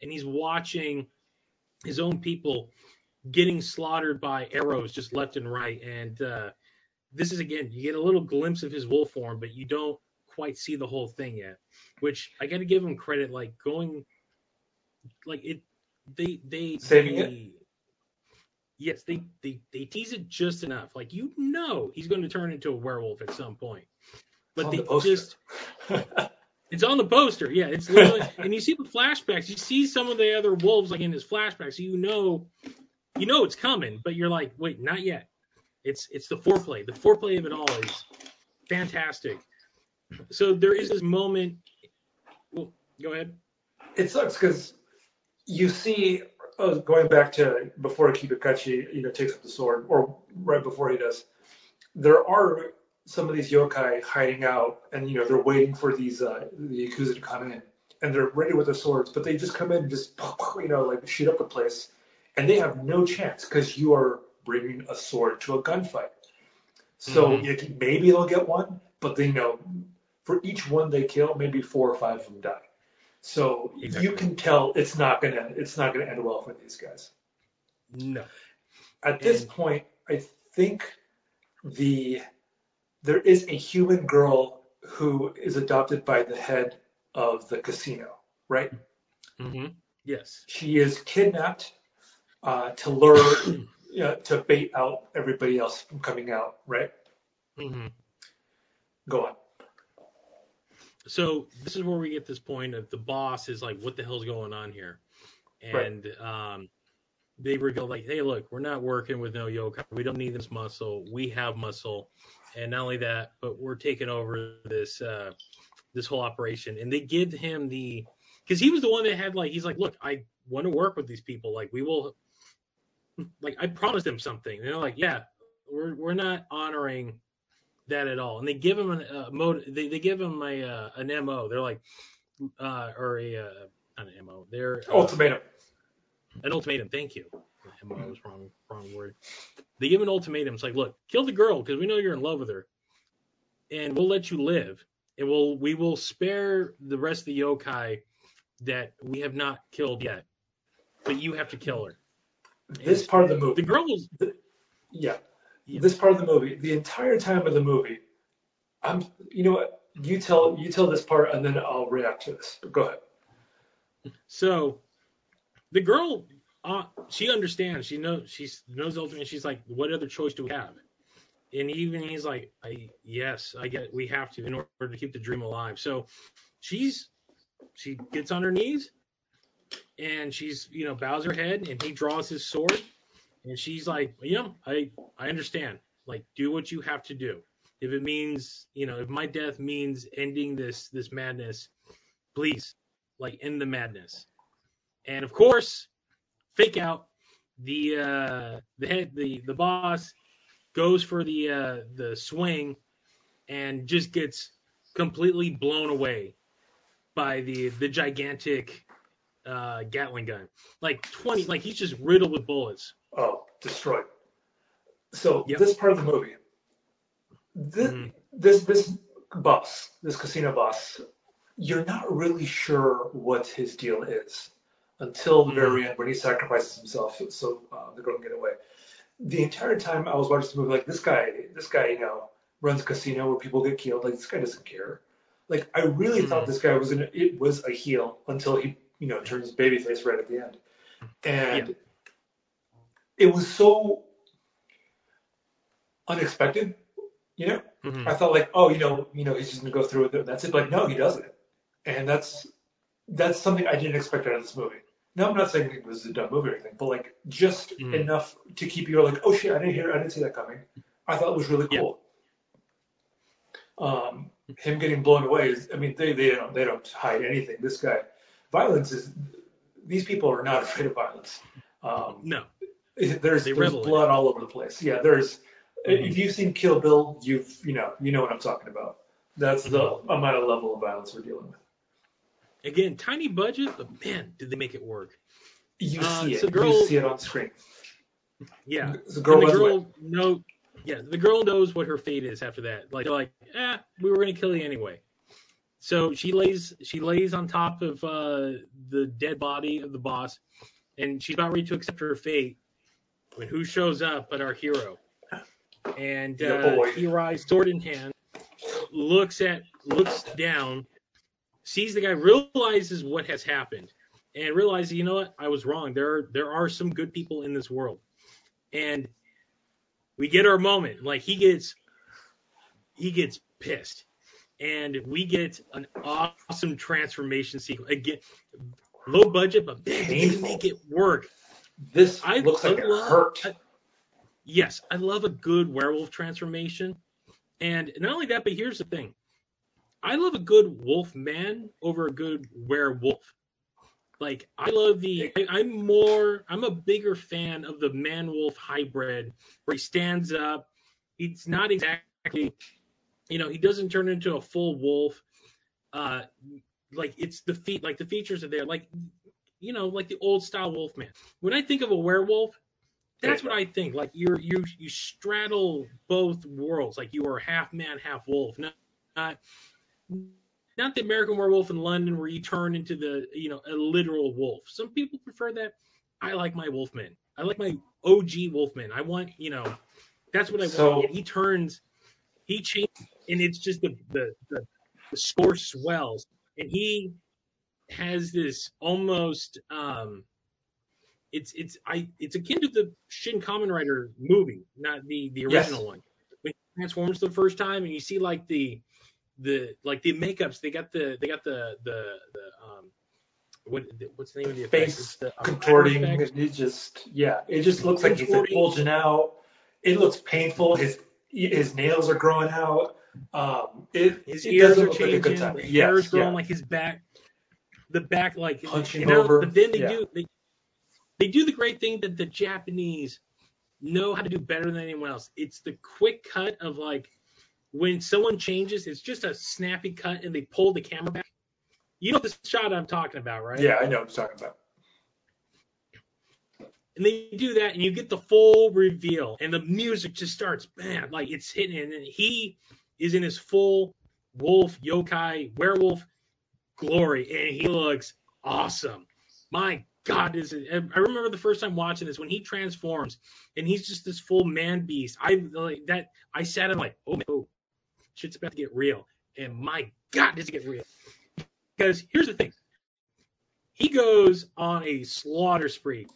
and he's watching his own people getting slaughtered by arrows just left and right. And uh, this is again, you get a little glimpse of his wolf form, but you don't quite see the whole thing yet. Which I got to give him credit, like going, like it, they they Saving they, it? Yes, they, they they tease it just enough. Like you know he's going to turn into a werewolf at some point. But they the just it's on the poster. Yeah, it's literally and you see the flashbacks. You see some of the other wolves like in his flashbacks. So you know you know it's coming, but you're like, wait, not yet. It's it's the foreplay. The foreplay of it all is fantastic. So there is this moment. Well, go ahead. it sucks because you see, going back to before Kibakichi, you know, takes up the sword, or right before he does, there are some of these yokai hiding out, and you know, they're waiting for these uh, the yakuza to come in, and they're ready with their swords, but they just come in and just, you know, like shoot up the place, and they have no chance because you are bringing a sword to a gunfight. So Mhm. you can- maybe they'll get one, but they know for each one they kill, maybe four or five of them die. So Exactly. you can tell it's not gonna it's not gonna end well for these guys. No. At this point, I think the there is a human girl who is adopted by the head of the casino, right? hmm Yes. She is kidnapped uh, to lure uh, to bait out everybody else from coming out, right? hmm Go on. So this is where we get this point of the boss is like, what the hell's going on here? And um, they reveal like, hey, look, we're not working with no yokai. We don't need this muscle. We have muscle, and not only that, but we're taking over this uh, this whole operation. And they give him the because he was the one that had like, he's like, look, I want to work with these people. Like, we will. Like I promised them something. And they're like, yeah, we're we're not honoring that at all. And they give him a uh, mode. They, they give him a uh, an mo. They're like, uh, or a uh, not an mo. They're uh, Ultimatum. An ultimatum. Thank you. Mo was wrong wrong word. They give an ultimatum. It's like, look, kill the girl because we know you're in love with her, and we'll let you live, and we'll we will spare the rest of the yokai that we have not killed yet, but you have to kill her. This part of the movie. The girl was. Yeah. This part of the movie, the entire time of the movie, I'm. You know what? You tell you tell this part, and then I'll react to this. But go ahead. So, the girl, uh, she understands. She knows. She knows ultimately. She's like, what other choice do we have? And even he's like, I yes, I get. We have to in order to keep the dream alive. So, she's she gets on her knees, and she's you know bows her head, and he draws his sword, and she's like, yeah, I I understand. Like, do what you have to do. If it means, you know, if my death means ending this this madness, please, like, end the madness. And of course, fake out the uh, the head the the boss goes for the uh, the swing and just gets completely blown away by the the gigantic uh, Gatling gun. Like 20, like he's just riddled with bullets. Oh, destroyed. So yep. this part of the movie, this, mm-hmm. this this boss, this casino boss, you're not really sure what his deal is until the mm-hmm. very end when he sacrifices himself so uh, the girl can get away. The entire time I was watching the movie, like this guy, this guy, you know, runs a casino where people get killed. Like this guy doesn't care. Like I really mm-hmm. thought this guy was gonna, it was a heel until he, you know, turns babyface right at the end, and yeah. It was so unexpected. You know, mm-hmm. I thought like, oh, you know, you know, he's just gonna go through with it. That's it. But like, no, he doesn't, and that's that's something I didn't expect out of this movie. No, I'm not saying it was a dumb movie or anything, but like just mm-hmm. enough to keep you like, oh shit, I didn't hear, I didn't see that coming. I thought it was really cool. Yeah. Um, him getting blown away is, I mean, they they don't they don't hide anything. This guy, violence is. These people are not afraid of violence. Um, no. There's, there's blood all over the place. Yeah, there's mm-hmm. if you've seen Kill Bill, you've you know you know what I'm talking about. That's the mm-hmm. amount of level of violence we're dealing with. Again, tiny budget, but man, did they make it work? You uh, see it. Girl, you see it on screen. Yeah. The girl, the girl no, yeah, the girl knows what her fate is after that. Like, like, eh, we were gonna kill you anyway. So she lays, she lays on top of uh, the dead body of the boss, and she's about ready to accept her fate when who shows up but our hero? and uh, he arrives sword in hand, looks at looks down, sees the guy, realizes what has happened, and realizes, you know what, I was wrong. There are, there are some good people in this world, and we get our moment. Like he gets he gets pissed, and we get an awesome transformation sequence again. Low budget, but man, they make it work. This I, looks like I it hurt. I, yes, I love a good werewolf transformation. And not only that, but here's the thing. I love a good wolf man over a good werewolf. Like I love the I, am more I'm a bigger fan of the man wolf hybrid where he stands up. He's not exactly you know, he doesn't turn into a full wolf. Uh like it's the feet like the features are there. Like you know, like the old style wolf man. When I think of a werewolf, that's what I think. Like you're you you straddle both worlds. Like you are half man, half wolf. Not not, not the American Werewolf in London where you turn into the you know a literal wolf. Some people prefer that. I like my wolfman. I like my OG wolfman. I want you know that's what I so, want. He turns, he changes, and it's just the the the, the score swells, and he has this almost um it's it's I it's akin to the Shin Kamen Rider movie, not the the original yes. one. When he transforms the first time, and you see like the the like the makeups. They got the they got the the the um what what's the name of the effect? face the uh, contorting. effect. It just yeah, it just looks like he's bulging out. It looks painful. His his nails are growing out. Um, it His it ears doesn't are look like a good changing. time. Yes, hair is growing yeah. like his back. The back like Punching you know, over. But then they Yeah. do they, they do the great thing that the Japanese know how to do better than anyone else. It's the quick cut of like when someone changes, it's just a snappy cut and they pull the camera back. You know the shot I'm talking about, right? Yeah, I know what you're talking about. And they do that, and you get the full reveal, and the music just starts, man, like it's hitting, and he is in his full wolf, yokai, werewolf glory, and he looks awesome. My God, is it? I remember the first time watching this when he transforms, and he's just this full man beast. I like that. I sat and like, oh, man, oh, shit's about to get real, and my God, does it get real? Because here's the thing, he goes on a slaughter spree.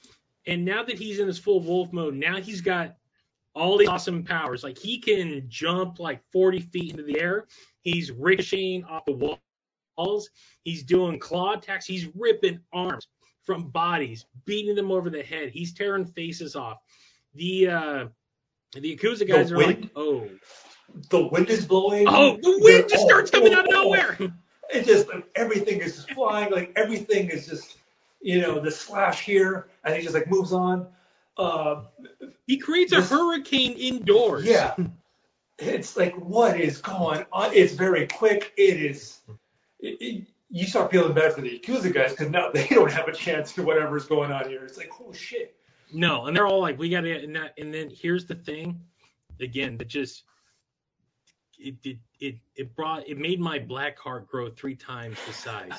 And now that he's in his full wolf mode, now he's got all these awesome powers. Like he can jump like 40 feet into the air. He's ricocheting off the walls. He's doing claw attacks. He's ripping arms from bodies, beating them over the head. He's tearing faces off. The uh the Yakuza guys The are like, wind? oh, The wind is blowing. oh, the wind just oh, starts coming oh, out of oh. nowhere. It just like, everything is just flying. Like everything is just you know the slash here, and he just like moves on. Uh, He creates a hurricane indoors. Yeah. It's like, what is going on? It's very quick. It is. You start feeling bad for the Yakuza guys because now they don't have a chance to whatever's going on here. It's like, oh shit. No, and they're all like, we got to, and, that, and then here's the thing, again, that just it it it it brought it made my black heart grow three times the size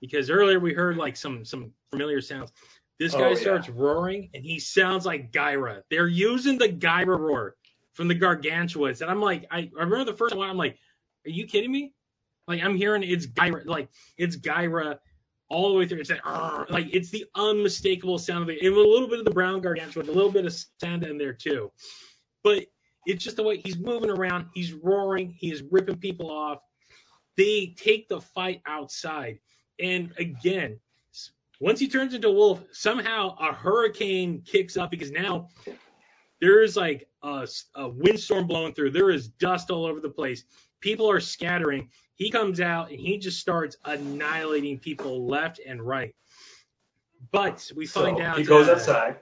because earlier we heard like some some familiar sounds. This guy Oh, yeah. starts roaring and he sounds like Gaira. They're using the Gaira roar from the Gargantuas, and I'm like, I, I remember the first one. I'm like, are you kidding me? Like I'm hearing it's Gaira, like it's Gaira all the way through. It's like, like it's the unmistakable sound of it. And a little bit of the brown gargantua, a little bit of sound in there too. But it's just the way he's moving around. He's roaring. He is ripping people off. They take the fight outside, and again, once he turns into a wolf, somehow a hurricane kicks up because now there is like a windstorm blowing through. There is dust all over the place. People are scattering. He comes out and he just starts annihilating people left and right. But we find so out he goes uh, outside,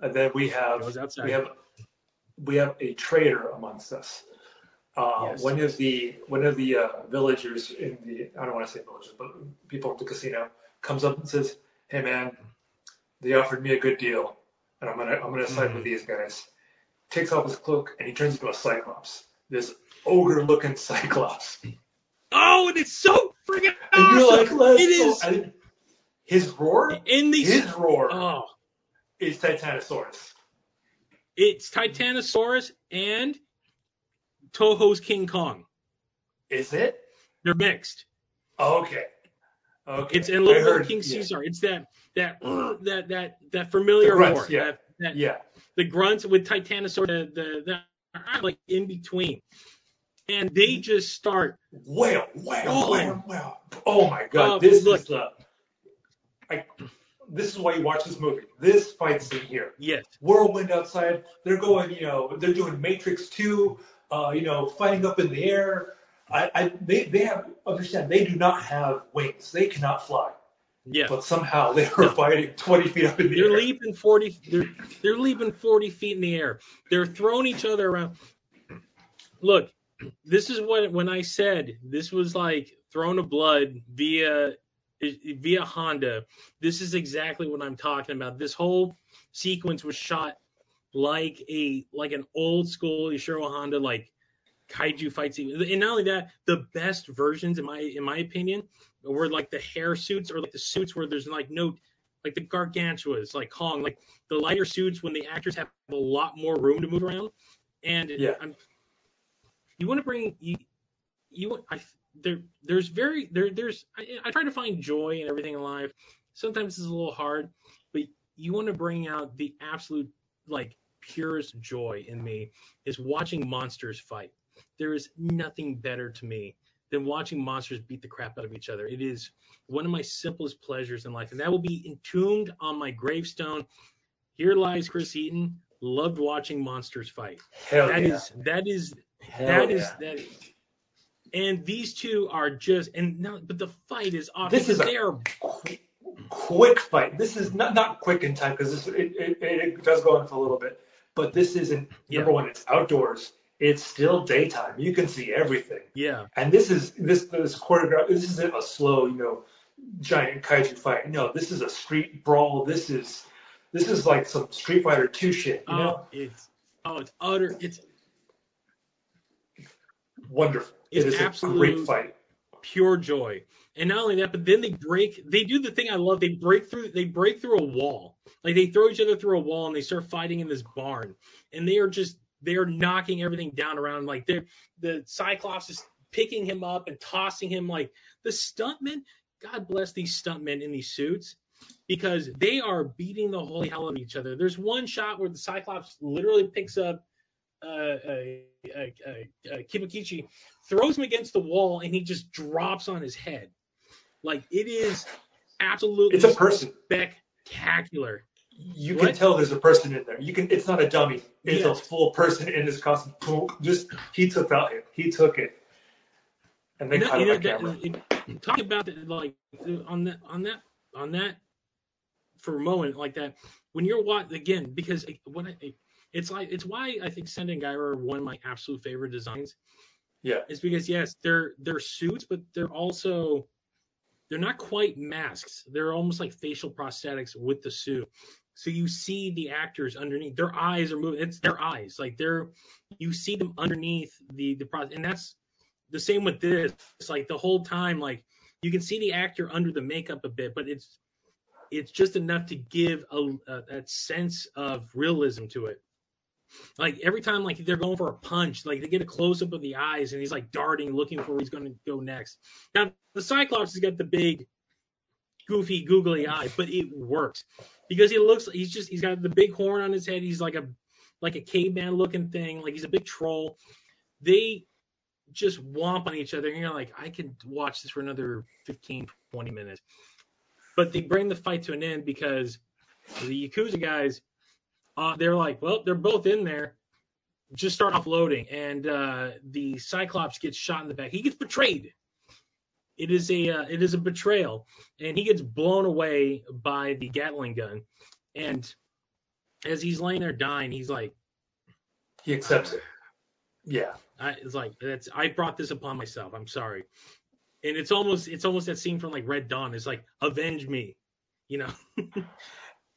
and then we have we have we have a traitor amongst us. Uh, Yes. One of the one of the uh, villagers in the I don't want to say villagers, but people at the casino comes up and says, "Hey man, they offered me a good deal, and I'm gonna I'm gonna side Mhm. with these guys." Takes off his cloak and he turns into a cyclops. This ogre-looking cyclops. Oh, and it's so freaking And awesome. you're like, let's it is And his roar, in the his roar oh, is Titanosaurus. it's Titanosaurus and Toho's King Kong. Is it? They're mixed. Okay. Okay. It's in Little heard- King yeah. Caesar. It's that that that that that familiar grunts, roar. yeah. That, that Yeah. the grunts with Titanosaurus. the the, the like in between, and they just start. Wow, wow, Oh. wow, wow. Oh my god, Uh, this is the. I, this is why you watch this movie. This fight scene here. Yes, Whirlwind outside. They're going, you know, they're doing Matrix 2, uh, you know, fighting up in the air. I, I, they, they have, understand, they do not have wings. They cannot fly. yeah. But somehow they are fighting 20 feet up in the They're air. leaping forty. They're they're leaping forty feet in the air. They're throwing each other around. Look, this is what when I said this was like Throne of Blood via via Honda. This is exactly what I'm talking about. This whole sequence was shot like a like an old school Ishiro Honda like kaiju fight scene. And not only that, the best versions in my in my opinion were like the hair suits or like the suits where there's like no like the gargantuas, like Kong, like the lighter suits when the actors have a lot more room to move around. And Yeah. I'm, you want to bring you you I there there's very there there's I, I try to find joy in everything in life. Sometimes it's a little hard, but you want to bring out the absolute like purest joy in me is watching monsters fight. There is nothing better to me than watching monsters beat the crap out of each other. It is one of my simplest pleasures in life, and that will be entombed on my gravestone. Here lies Chris Eaton. Loved watching monsters fight. Hell That yeah. is that is Hell that is yeah. that. And these two are just and no, but the fight is awesome. This is a- they are Qu- quick fight. This is not not quick in time because it, it, it, it does go on for a little bit. But this isn't Yeah. number one. It's outdoors. It's still daytime. You can see everything. yeah And this is this this choreograph. This isn't a slow, you know, giant kaiju fight. No, this is a street brawl. This is this is like some Street Fighter Two shit. You oh, know, oh it's oh it's utter it's wonderful. It's it is a absolute- great fight. pure joy. And not only that, but then they break. They do the thing I love. They break through. They break through a wall. Like they throw each other through a wall and they start fighting in this barn. And they are just they are knocking everything down around. Like they're the Cyclops is picking him up and tossing him. Like the stuntmen. God bless these stuntmen in these suits because they are beating the holy hell out of each other. There's one shot where the Cyclops literally picks up uh, uh, Uh, uh, uh, Kibakichi, throws him against the wall, and he just drops on his head. Like it is absolutely It's a person. spectacular. You What? can tell there's a person in there. You can. It's not a dummy. It's Yeah. a full person in his costume. Just he took that. He took it, and caught you it camera. that, it- about that, like on that on that on that for a moment like that when you're watching again because when I, it's like it's why I think Sanda and Gaira are one of my absolute favorite designs. Yeah. It's because yes, they're they're suits, but they're also they're not quite masks. They're almost like facial prosthetics with the suit. So you see the actors underneath. Their eyes are moving. It's their eyes. Like they're you see them underneath the the pro and that's the same with this. It's like the whole time, like you can see the actor under the makeup a bit, but it's it's just enough to give a, a that sense of realism to it. Like every time, like they're going for a punch, like they get a close up of the eyes, and he's like darting, looking for where he's going to go next. Now the Cyclops has got the big, goofy, googly eye, but it works because he looks. He's just he's got the big horn on his head. He's like a like a caveman looking thing. Like he's a big troll. They just womp on each other, and you're like, I could watch this for another 15, 20 minutes. But they bring the fight to an end because the Yakuza guys, uh, they're like, well, they're both in there. Just start offloading, and uh, the Cyclops gets shot in the back. He gets betrayed. It is a uh, it is a betrayal, and he gets blown away by the Gatling gun. And as he's laying there dying, he's like, He accepts it. Yeah. I, it's like that's I brought this upon myself. I'm sorry. And it's almost it's almost that scene from like Red Dawn. It's like avenge me, you know. and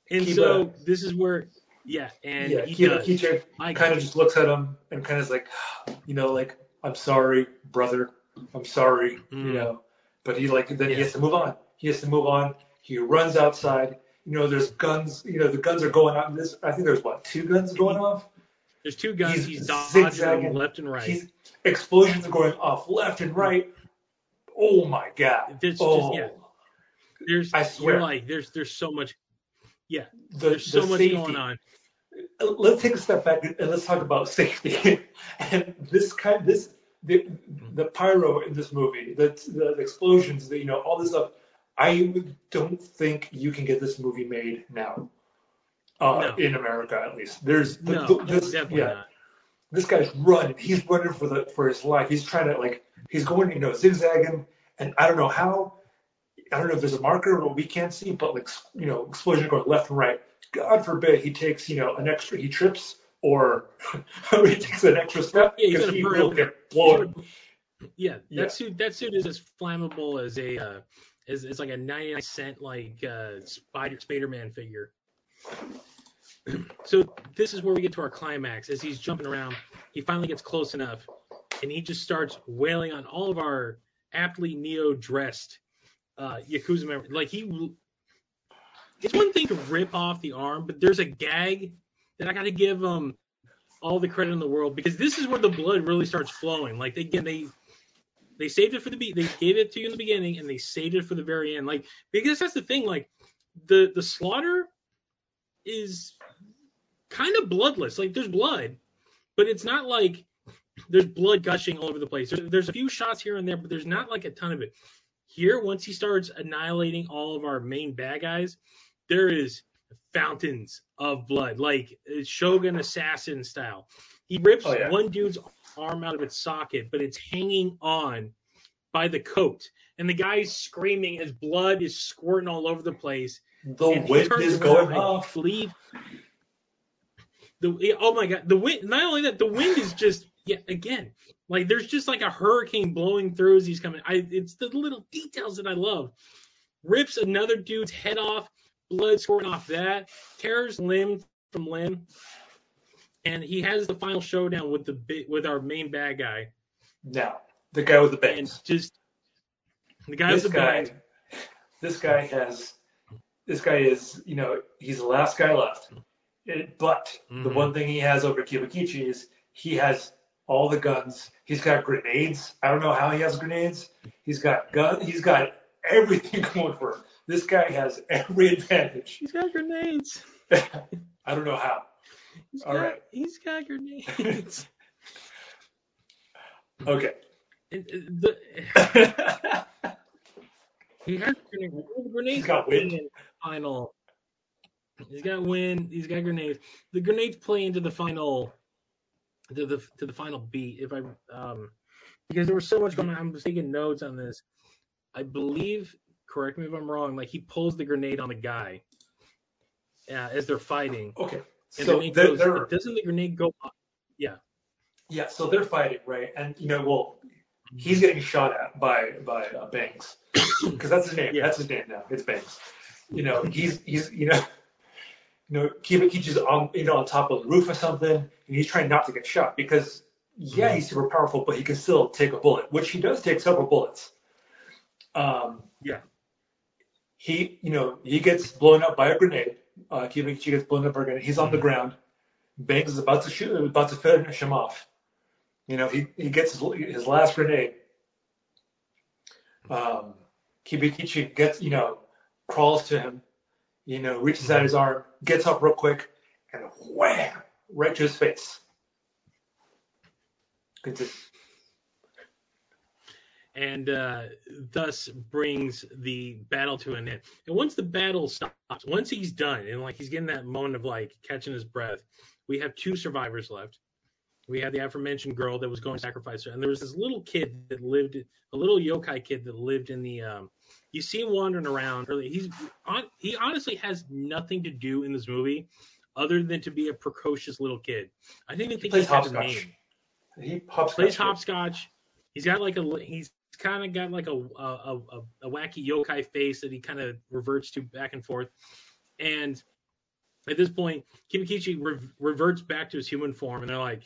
Kiba- so this is where yeah, and yeah. he Kiba does. Kichi I- kind of just looks at him and kind of is like, you know, like I'm sorry, brother. I'm sorry, you Mm. know. But he like then he has to move on. He has to move on. He runs outside. You know, there's guns. You know, the guns are going off. This I think there's what two guns going off. There's two guns. he's He's, dodging zigzagging. left and right. He's explosions are going off left and right. Oh my god. It's just- oh, yeah. There's I swear. you're like there's there's so much the, there's so the much safety. going on. let's take a step back and let's talk about safety. and this kind, this the the pyro in this movie, the, the explosions, the, you know, all this stuff. I don't think you can get this movie made now, uh, No. in America at least. There's the- no, this, definitely yeah, not. this guy's running. He's running for the for his life. He's trying to like he's going, you know, zigzagging, and I don't know how. I don't know if there's a marker what we can't see, but like you know, explosion going left and right. God forbid he takes you know an extra, he trips or he takes an extra step Yeah, because he will get blown. Yeah, that Yeah. suit that suit is as flammable as a uh, as it's like a 99 cent like uh, Spider Spider-Man figure. so this is where we get to our climax as he's jumping around. He finally gets close enough, and he just starts wailing on all of our aptly neo dressed uh, yakuza member. Like he, it's one thing to rip off the arm, but there's a gag that I got to give him all the credit in the world because this is where the blood really starts flowing. Like again, they they saved it for the be they gave it to you in the beginning and they saved it for the very end. Like because that's the thing. Like the the slaughter is kind of bloodless. Like there's blood, but it's not like there's blood gushing all over the place. There's, there's a few shots here and there, but there's not like a ton of it. Here, once he starts annihilating all of our main bad guys, there is fountains of blood, like uh, Shogun assassin style. He rips Oh, yeah. one dude's arm out of its socket, but it's hanging on by the coat. And the guy's screaming as blood is squirting all over the place. The wind is going off. Leave. The oh my god, the wind. Not only that, the wind is just yeah. Again, like there's just like a hurricane blowing through as he's coming. I it's the little details that I love. Rips another dude's head off, blood squirting off that. Tears limb from limb, and he has the final showdown with the with our main bad guy, Now, the guy with the bangs. just the guy This with the guy, bangs. this guy has, this guy is, you know, he's the last guy left. It, but the Mhm. one thing he has over Kibakichi is he has all the guns. He's got grenades. I don't know how he has grenades. He's got gun. He's got everything going for him. This guy has every advantage. He's got grenades. I don't know how. He's All got, right. He's got grenades. Okay. The, he has grenades. Grenades He's got wind. Final. He's got wind. He's got grenades. The grenades play into the final. To the to the final beat. If I um, because there was so much going on. I'm just taking notes on this. I believe. Correct me if I'm wrong. Like he pulls the grenade on the guy. Uh, as they're fighting, Okay. and So they're, goes, they're doesn't the grenade go off? yeah. Yeah, so they're fighting, right? And you know, well, he's getting shot at by by uh, Banks because that's his name. Yeah. That's his name now. It's Banks. You know, he's he's you know, you know, Kibakichi's on you know on top of the roof or something, and he's trying not to get shot because yeah, he's super powerful, but he can still take a bullet, which he does take several bullets. Um, Yeah. He, you know, he gets blown up by a grenade. Uh, Kibakichi gets blown up by a grenade. He's on the ground. Banks is about to shoot, about to finish him off. You know, he, he gets his, his last grenade. Um, Kibakichi gets, you know, crawls to him, you know, reaches out his arm, gets up real quick, and wham, right to his face. And uh, thus brings the battle to an end. And once the battle stops, once he's done, and like he's getting that moment of like catching his breath, we have two survivors left. We had the aforementioned girl that was going to sacrifice her, and there was this little kid that lived, a little yokai kid that lived in the. Um, you see him wandering around. Really, he's on. He honestly has nothing to do in this movie, other than to be a precocious little kid. I think they think plays he a hopscotch. name He pops plays hopscotch. He's got like a he's kind of got like a a, a a wacky yokai face that he kind of reverts to back and forth. And at this point, Kibakichi re- reverts back to his human form, and they're like,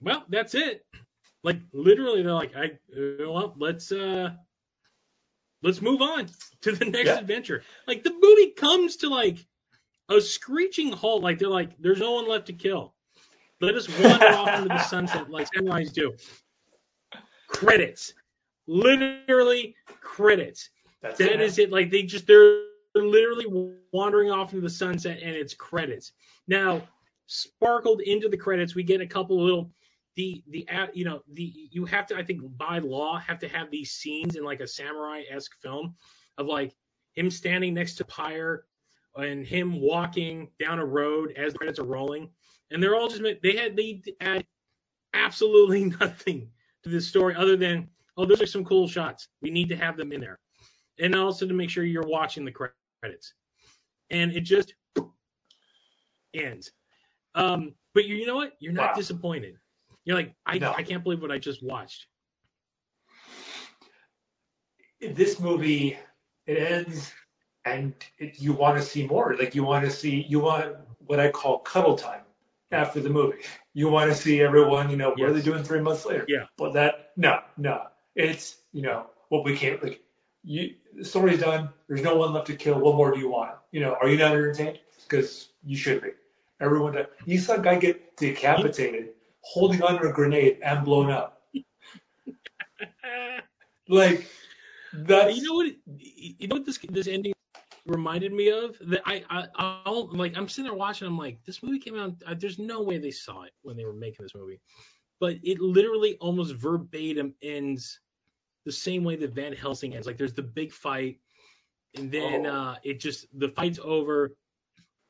"Well, that's it." Like literally, they're like, "I well, let's uh." Let's move on to the next Yeah. adventure. Like the movie comes to like a screeching halt. Like they're like, there's no one left to kill. Let us wander off into the sunset like samurais do. Credits. Literally credits. That's That is it. Like they just they're literally wandering off into the sunset and it's credits. Now, sparkled into the credits, we get a couple little the the uh, you know the you have to I think by law have to have these scenes in like a samurai esque film of like him standing next to Pyre and him walking down a road as the credits are rolling, and they're all just they had they add absolutely nothing to this story other than oh those are some cool shots we need to have them in there, and also to make sure you're watching the credits, and it just ends. Um, but you, you know what? You're not Wow. disappointed. You're like I No. I can't believe what I just watched. this movie it ends and it, you want to see more. Like you want to see you want what i call cuddle time after the movie. You want to see everyone you know what are they Yes. doing three months later? Yeah. but that no no. It's you know what we can't like you the story's done. There's no one left to kill. What more do you want? You know are you not entertained? Because you should be. Everyone that you saw a guy get decapitated holding under a grenade and blown up like that's you know what? You know what this this ending reminded me of that I, I I'll like I'm sitting there watching I'm like this movie came out uh, there's no way they saw it when they were making this movie but it literally almost verbatim ends the same way that Van Helsing ends like there's the big fight and then Oh. uh it just the fight's over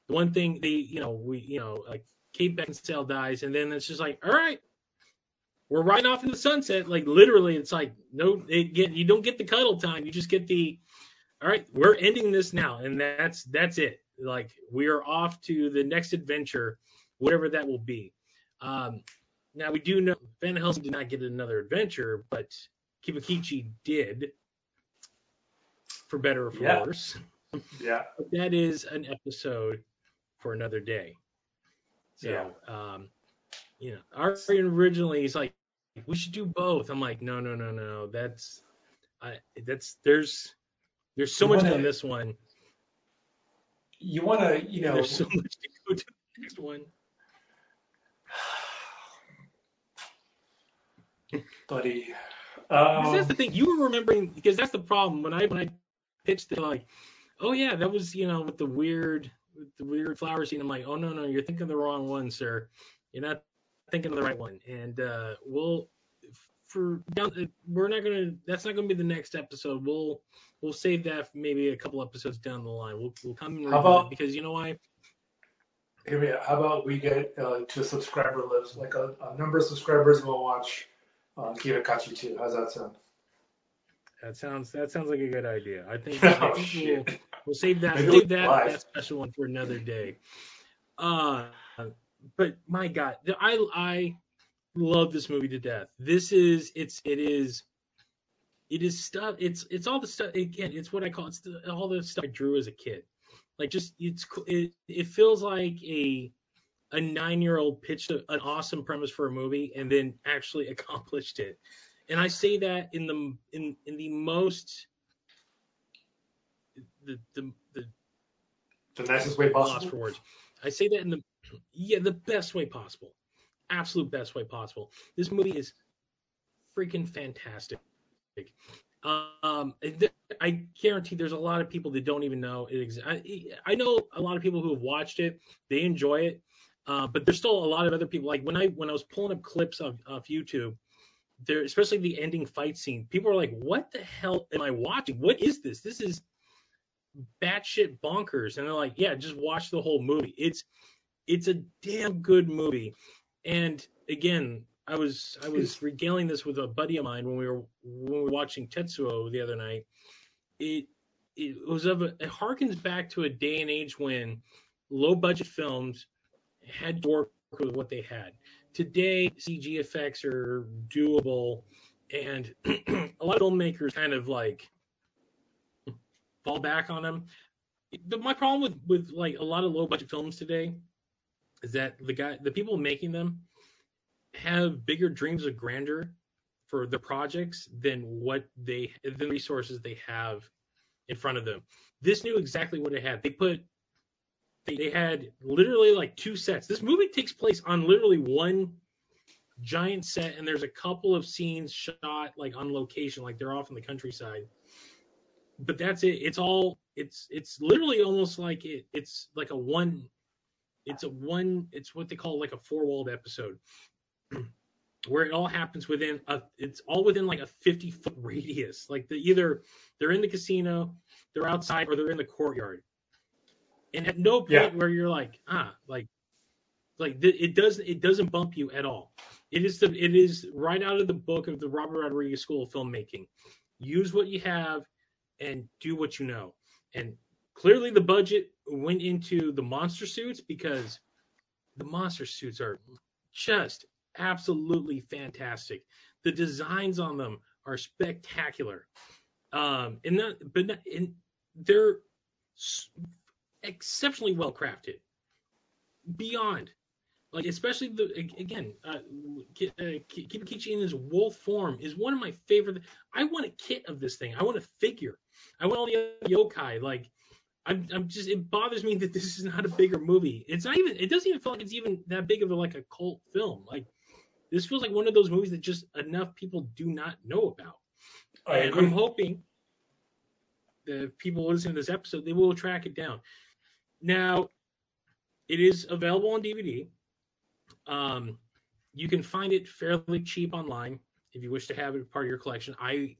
one thing they you know we you know like Kate Beckinsale dies and then it's just like all right we're riding off in the sunset like literally it's like no it get you don't get the cuddle time you just get the all right, we're ending this now, and that's that's it. Like we are off to the next adventure, whatever that will be. Um, now we do know Van Helsing did not get another adventure, but Kibakichi did, for better or for Yeah. worse. Yeah. But that is an episode for another day. So, Yeah. um, you know, Arian originally is like, we should do both. I'm like, no, no, no, no. That's, I, that's there's, there's so You much wanna- on this one. You want to, you know, There's so much to go to the next one. buddy. Um, that's the thing. You were remembering because that's the problem when I when I pitched it like, oh yeah, that was you know with the weird the weird flower scene. I'm like, oh no no, you're thinking the wrong one, sir. You're not thinking of the right one. And uh, we'll for down, uh, we're not gonna. That's not gonna be the next episode. We'll we'll save that for maybe a couple episodes down the line. We'll we'll come and How about- because you know why? Here. How about we get uh, to subscriber list, like a, a number of subscribers, and we'll watch uh, Kibakichi too. How's that sound? That sounds that sounds like a good idea. I think, Oh, I think we'll, we'll save that save that, that special one for another day. Uh, but my God, I I love this movie to death. This is it's it is it is stuff. It's it's all the stuff again. It's what I call it's the, all the stuff I drew as a kid. Like just it's it it feels like a a nine year old pitched a, an awesome premise for a movie and then actually accomplished it. And I say that in the in in the most the the, the The nicest way possible. words. I say that in the yeah the best way possible, absolute best way possible. This movie is freaking fantastic. Um, I guarantee there's a lot of people that don't even know it exists. I, I know a lot of people who have watched it, they enjoy it, uh, but there's still a lot of other people. Like when I when I was pulling up clips of, of YouTube, there especially the ending fight scene, people are like, "What the hell am I watching? What is this? This is batshit bonkers." And they're like, "Yeah, just watch the whole movie. It's it's a damn good movie." And again, I was I was regaling this with a buddy of mine when we were when we were watching Tetsuo the other night. It it was of a, it harkens back to a day and age when low budget films had to work with what they had. Today, CG effects are doable, and a lot of filmmakers kind of like fall back on them. But my problem with with like a lot of low budget films today is that the guy the people making them have bigger dreams of grandeur for the projects than what they the resources they have in front of them. This knew exactly what it had. They put they, they had literally like two sets. This movie takes place on literally one giant set and there's a couple of scenes shot like on location like they're off in the countryside. But that's it. It's all it's it's literally almost like it it's like a one it's a one it's what they call like a four-walled episode where it all happens within a it's all within like a 50 foot radius like the either they're in the casino they're outside or they're in the courtyard and at no point Yeah. where you're like ah like like th- it doesn't it doesn't bump you at all it is the it is right out of the book of the robert rodriguez school of filmmaking use what you have and do what you know and clearly the budget went into the monster suits because the monster suits are just absolutely fantastic. The designs on them are spectacular. Um, and that, but not, and they're exceptionally well crafted. Beyond, like especially the again, uh, uh, Ki- Kibakichi in his wolf form is one of my favorite. I want a kit of this thing. I want a figure. I want all the yokai. Like I'm, I'm just it bothers me that this is not a bigger movie. It's not even. It doesn't even feel like it's even that big of a like a cult film. Like this feels like one of those movies that just enough people do not know about. I and agree. I'm hoping the people listening to this episode, they will track it down. Now, it is available on DVD. Um, you can find it fairly cheap online if you wish to have it part of your collection. I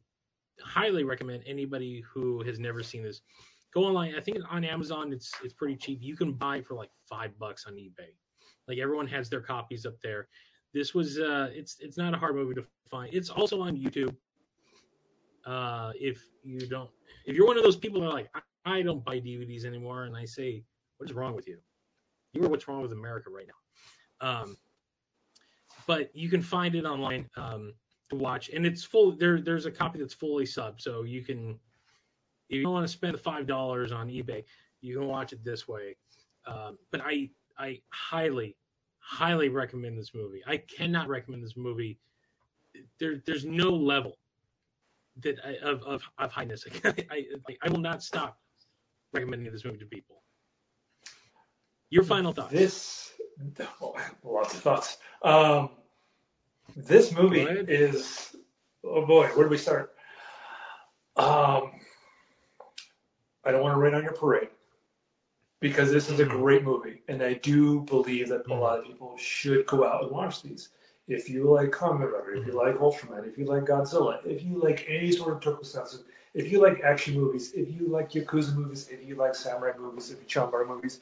highly recommend anybody who has never seen this go online. I think on Amazon it's it's pretty cheap. You can buy for like five bucks on eBay. Like everyone has their copies up there. This was uh, it's it's not a hard movie to find. It's also on YouTube. Uh, if you don't, if you're one of those people that are like, I, I don't buy DVDs anymore, and I say, what is wrong with you? You are what's wrong with America right now. Um, but you can find it online um, to watch, and it's full. There, there's a copy that's fully sub, so you can, if you don't want to spend the five dollars on eBay, you can watch it this way. Um, but I, I highly, highly recommend this movie. I cannot recommend this movie. There, there's no level that I, of, of of highness. I, I, I will not stop recommending this movie to people. Your final thoughts? This lots of thoughts. Um, this movie is oh boy, where do we start? Um, I don't want to rain on your parade because this is a Mhm. great movie, and I do believe that a lot of people should go out and watch these. If you like Kamen Rider, if you like Ultraman, if you like Godzilla, if you like any sort of tokusatsu, if you like action movies, if you like Yakuza movies, if you like samurai movies, if you like Chambara movies,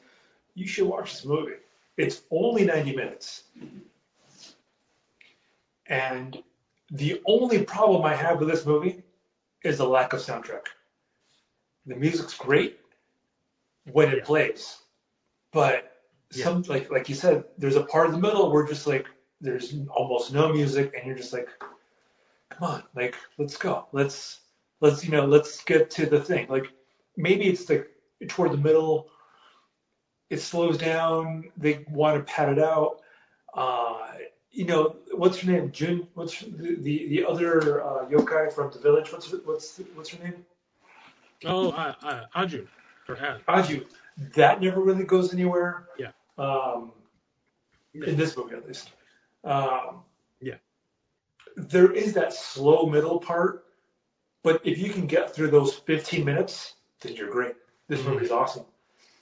you should watch this movie. It's only 90 minutes. And the only problem I have with this movie is the lack of soundtrack. The music's great when it Yeah. plays, but Yeah. some like like you said, there's a part of the middle where just like there's almost no music, and you're just like, come on, like let's go, let's let's you know let's get to the thing. Like maybe it's the toward the middle, it slows down. They want to pad it out. Uh, you know, what's her name? Jun. What's the the, the other uh, yokai from the village? What's what's what's her name? Oh, uh, uh, Ad. Aju. That never really goes anywhere. Yeah. Um, in this movie, at least. Um, Yeah. There is that slow middle part, but if you can get through those 15 minutes, then you're great. This Mhm. movie is awesome.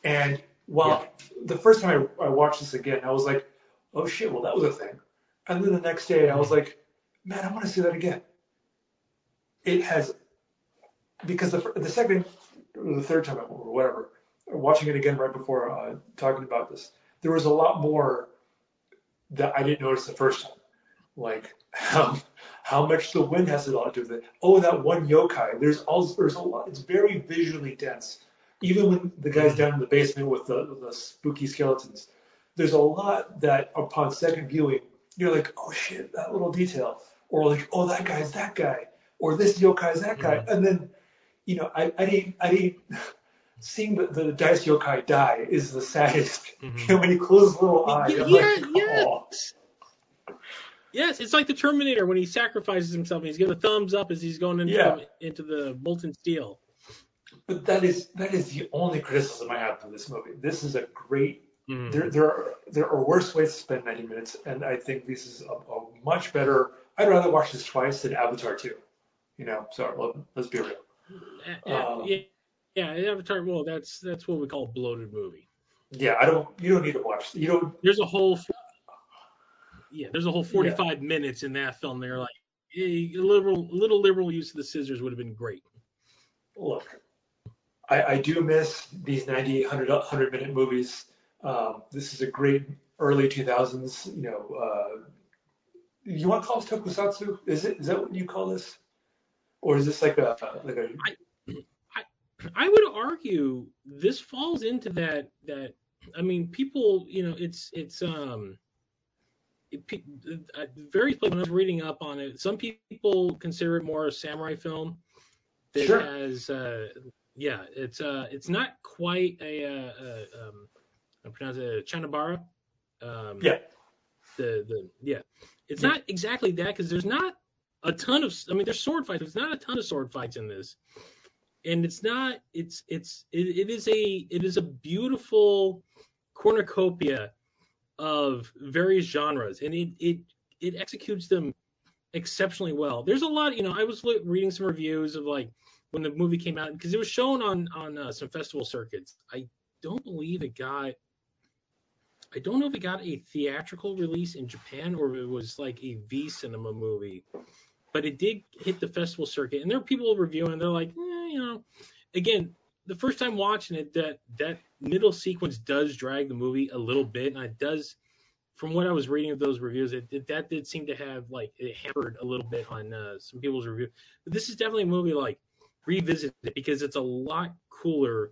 And while the first time I, I watched this again, I was like, oh shit, well, that was a thing. And then the next day, I was like, man, I want to see that again. It has, because the, the second or the third time or whatever, watching it again right before uh, talking about this, there was a lot more that I didn't notice the first time. Like how, how much the wind has a lot to do with it. Oh, that one yokai. There's all there's a lot. It's very visually dense. Even when the guy's down in the basement with the, the spooky skeletons, there's a lot that upon second viewing you're like, oh shit, that little detail, or like, oh that guy's that guy, or this yokai's that guy, and then you know, I, I didn't, I didn't, seeing the, the Dice Yokai die is the saddest. Mhm. when he closes his little eye, Yeah, I'm yeah, like, oh. yes. Yes, it's like the Terminator when he sacrifices himself. And he's giving a thumbs up as he's going into Yeah. the, into the molten steel. But that is that is the only criticism I have for this movie. This is a great. Mhm. There there are there are worse ways to spend 90 minutes, and I think this is a, a much better. I'd rather watch this twice than Avatar 2. You know, sorry, let, let's be real. Uh, uh, Um, yeah, yeah, Avatar. Well, that's that's what we call a bloated movie. Yeah, I don't. You don't need to watch. You don't. There's a whole, yeah, there's a whole 45 minutes in that film. They're like, a liberal, little liberal use of the scissors would have been great. look, I, I do miss these 90, 100, 100 minute movies. Um, this is a great early 2000s, you know, uh, you want to call this tokusatsu? Is it, is that what you call this? Or is this like a, like a, I would argue this falls into that that I mean people you know it's it's um it, uh, various when I was reading up on it some people consider it more a samurai film that Sure. has uh yeah it's uh it's not quite a uh, uh um I pronounce it Chanabara? Um yeah, the the yeah. It's not exactly that because there's not a ton of i mean there's sword fights there's not a ton of sword fights in this. And it's not it's it's it, it is a it is a beautiful cornucopia of various genres and it it it executes them exceptionally well. There's a lot you know i was reading some reviews of like when the movie came out because it was shown on on uh, some festival circuits. I don't believe it got. I don't know if it got a theatrical release in Japan or it was like a V cinema movie, but it did hit the festival circuit. And there are people reviewing. They're like, eh, you know, again, the first time watching it, that that middle sequence does drag the movie a little bit, and it does. From what I was reading of those reviews, it, it that did seem to have like it hampered a little bit on uh, some people's review. But this is definitely a movie like revisit it because it's a lot cooler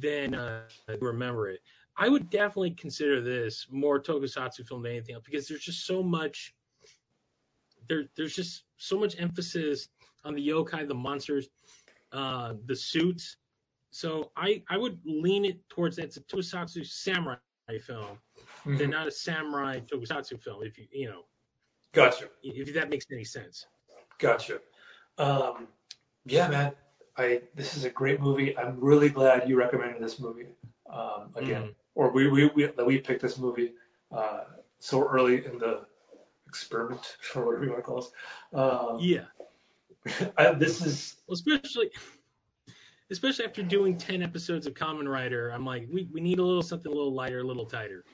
than uh, remember it. I would definitely consider this more tokusatsu film than anything else because there's just so much. There, there's just so much emphasis on the yokai, the monsters, uh, the suits. So I, I would lean it towards that. It's a tokusatsu samurai film, mm-hmm. than not a samurai tokusatsu film. If you, you know. Gotcha. If that makes any sense. Gotcha. Um, yeah, man. I this is a great movie. I'm really glad you recommended this movie um, again, mm-hmm. or we we, we that we picked this movie uh, so early in the experiment or whatever you want to call it. Um, yeah. I, this is especially especially after doing 10 episodes of Kamen Rider, I'm like, we, we need a little something a little lighter, a little tighter.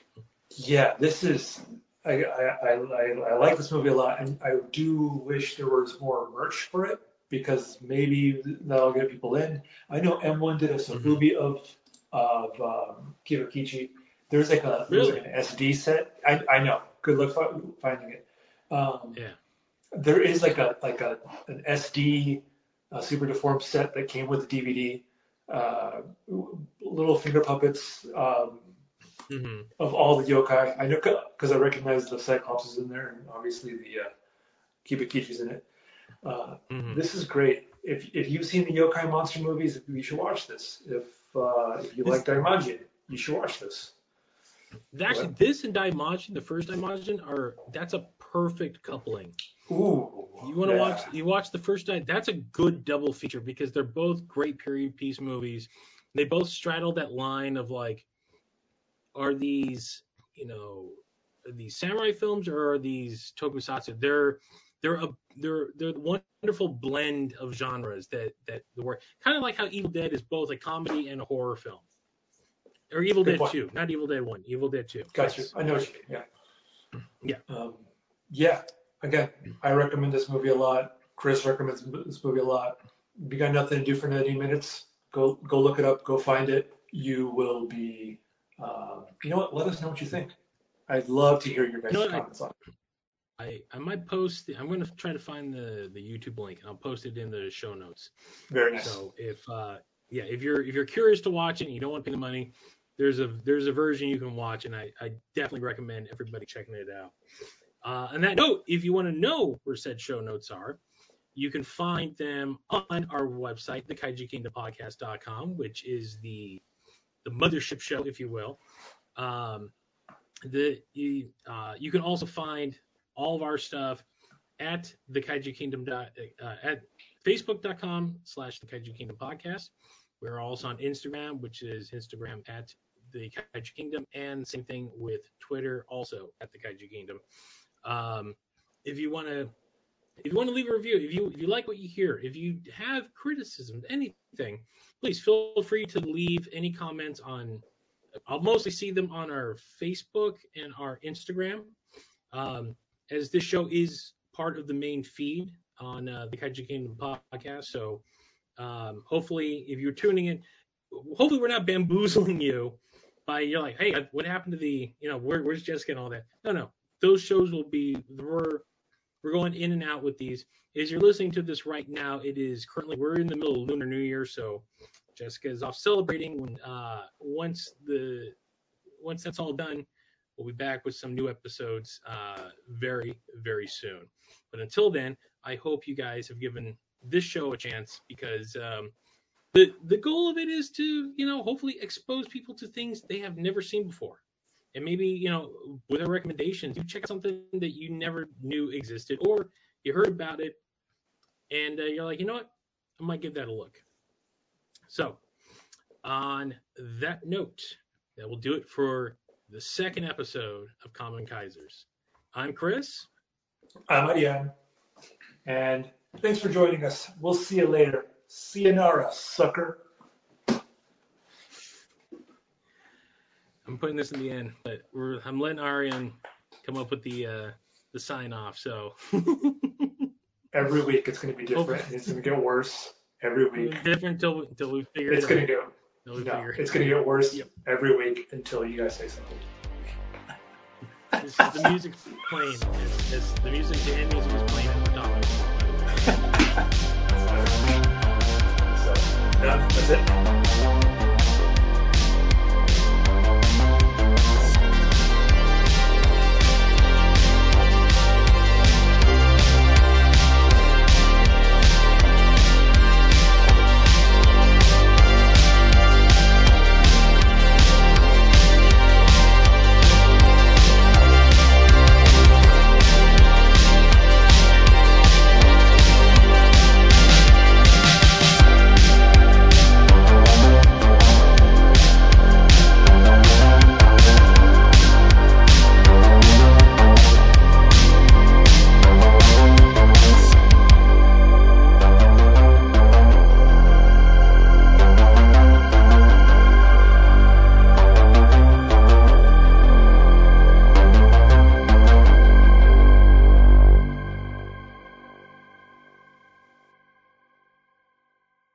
Yeah, this is. I, I, I, I like this movie a lot, and I do wish there was more merch for it because maybe that'll get people in. I know M1 did a Sofubi mm-hmm. of of um, Kibakichi. There's like a really? there's like an SD set. I, I know. Good luck finding it. Um, yeah. There is like a like a an SD a super deformed set that came with the DVD. Uh, little finger puppets um, mm-hmm. of all the yokai. I know because I recognize the Cyclops is in there, and obviously the uh, Kibakichi's in it. Uh, mm-hmm. This is great. If if you've seen the yokai monster movies, you should watch this. If uh, if you like Daimajin, you should watch this. Actually, what? this and Daimajin, the first Daimajin, are that's a perfect coupling. Ooh. You want to yeah. watch? You watch the first night. That's a good double feature because they're both great period piece movies. They both straddle that line of like, are these you know these samurai films or are these tokusatsu? They're they're a they're they're a wonderful blend of genres that that the work kind of like how Evil Dead is both a comedy and a horror film. Or Evil Good Dead point. 2, not Evil Dead 1, Evil Dead 2. Gotcha. I know what you mean. Yeah. Yeah. Um, yeah again, I recommend this movie a lot. Chris recommends this movie a lot. If you got nothing to do for 90 minutes, go go look it up, go find it. You will be, uh, you know what? Let us know what you think. I'd love to hear your guys' you know comments I, on it. I, I might post. The, I'm going to try to find the the YouTube link and I'll post it in the show notes. Very nice. So if uh, yeah, if you're if you're curious to watch it and you don't want to pay the money, there's a there's a version you can watch, and I, I definitely recommend everybody checking it out. Uh, on that note, if you want to know where said show notes are, you can find them on our website, thekaijukingdompodcast.com, which is the the mothership show, if you will. Um, the you, uh, you can also find all of our stuff at the Kaiju Kingdom uh, at facebook.com slash the Kaiju Kingdom podcast. We're also on Instagram, which is Instagram at the Kaiju Kingdom, and same thing with Twitter, also at the Kaiju Kingdom. Um, if you want to, if you want to leave a review, if you if you like what you hear, if you have criticism, anything, please feel free to leave any comments on. I'll mostly see them on our Facebook and our Instagram, um, as this show is part of the main feed on uh, the Kaiju Kingdom podcast. So um, hopefully, if you're tuning in, hopefully we're not bamboozling you by you're like, hey, what happened to the, you know, where, where's Jessica and all that? No, no, those shows will be we're we're going in and out with these. As you're listening to this right now, it is currently we're in the middle of Lunar New Year, so Jessica is off celebrating. When uh, once the once that's all done, we'll be back with some new episodes uh, very very soon. But until then, I hope you guys have given this show a chance because um, the the goal of it is to you know hopefully expose people to things they have never seen before. And maybe you know with our recommendations you check out something that you never knew existed or you heard about it and uh, you're like you know what? I might give that a look. So on that note that will do it for the second episode of common kaisers i'm chris i'm Ariane. and thanks for joining us we'll see you later Sayonara, sucker. I'm putting this in the end, but we're, I'm letting Arian come up with the uh, the sign off. So Every week it's going to be different. It's going to get worse every week. different until until we figure It's it going out. to go. No, figure it it's going to get worse Yep. every week until you guys say something. out. This is the music playing. It's, it's, the music, the end music is playing at the top. So, that's it.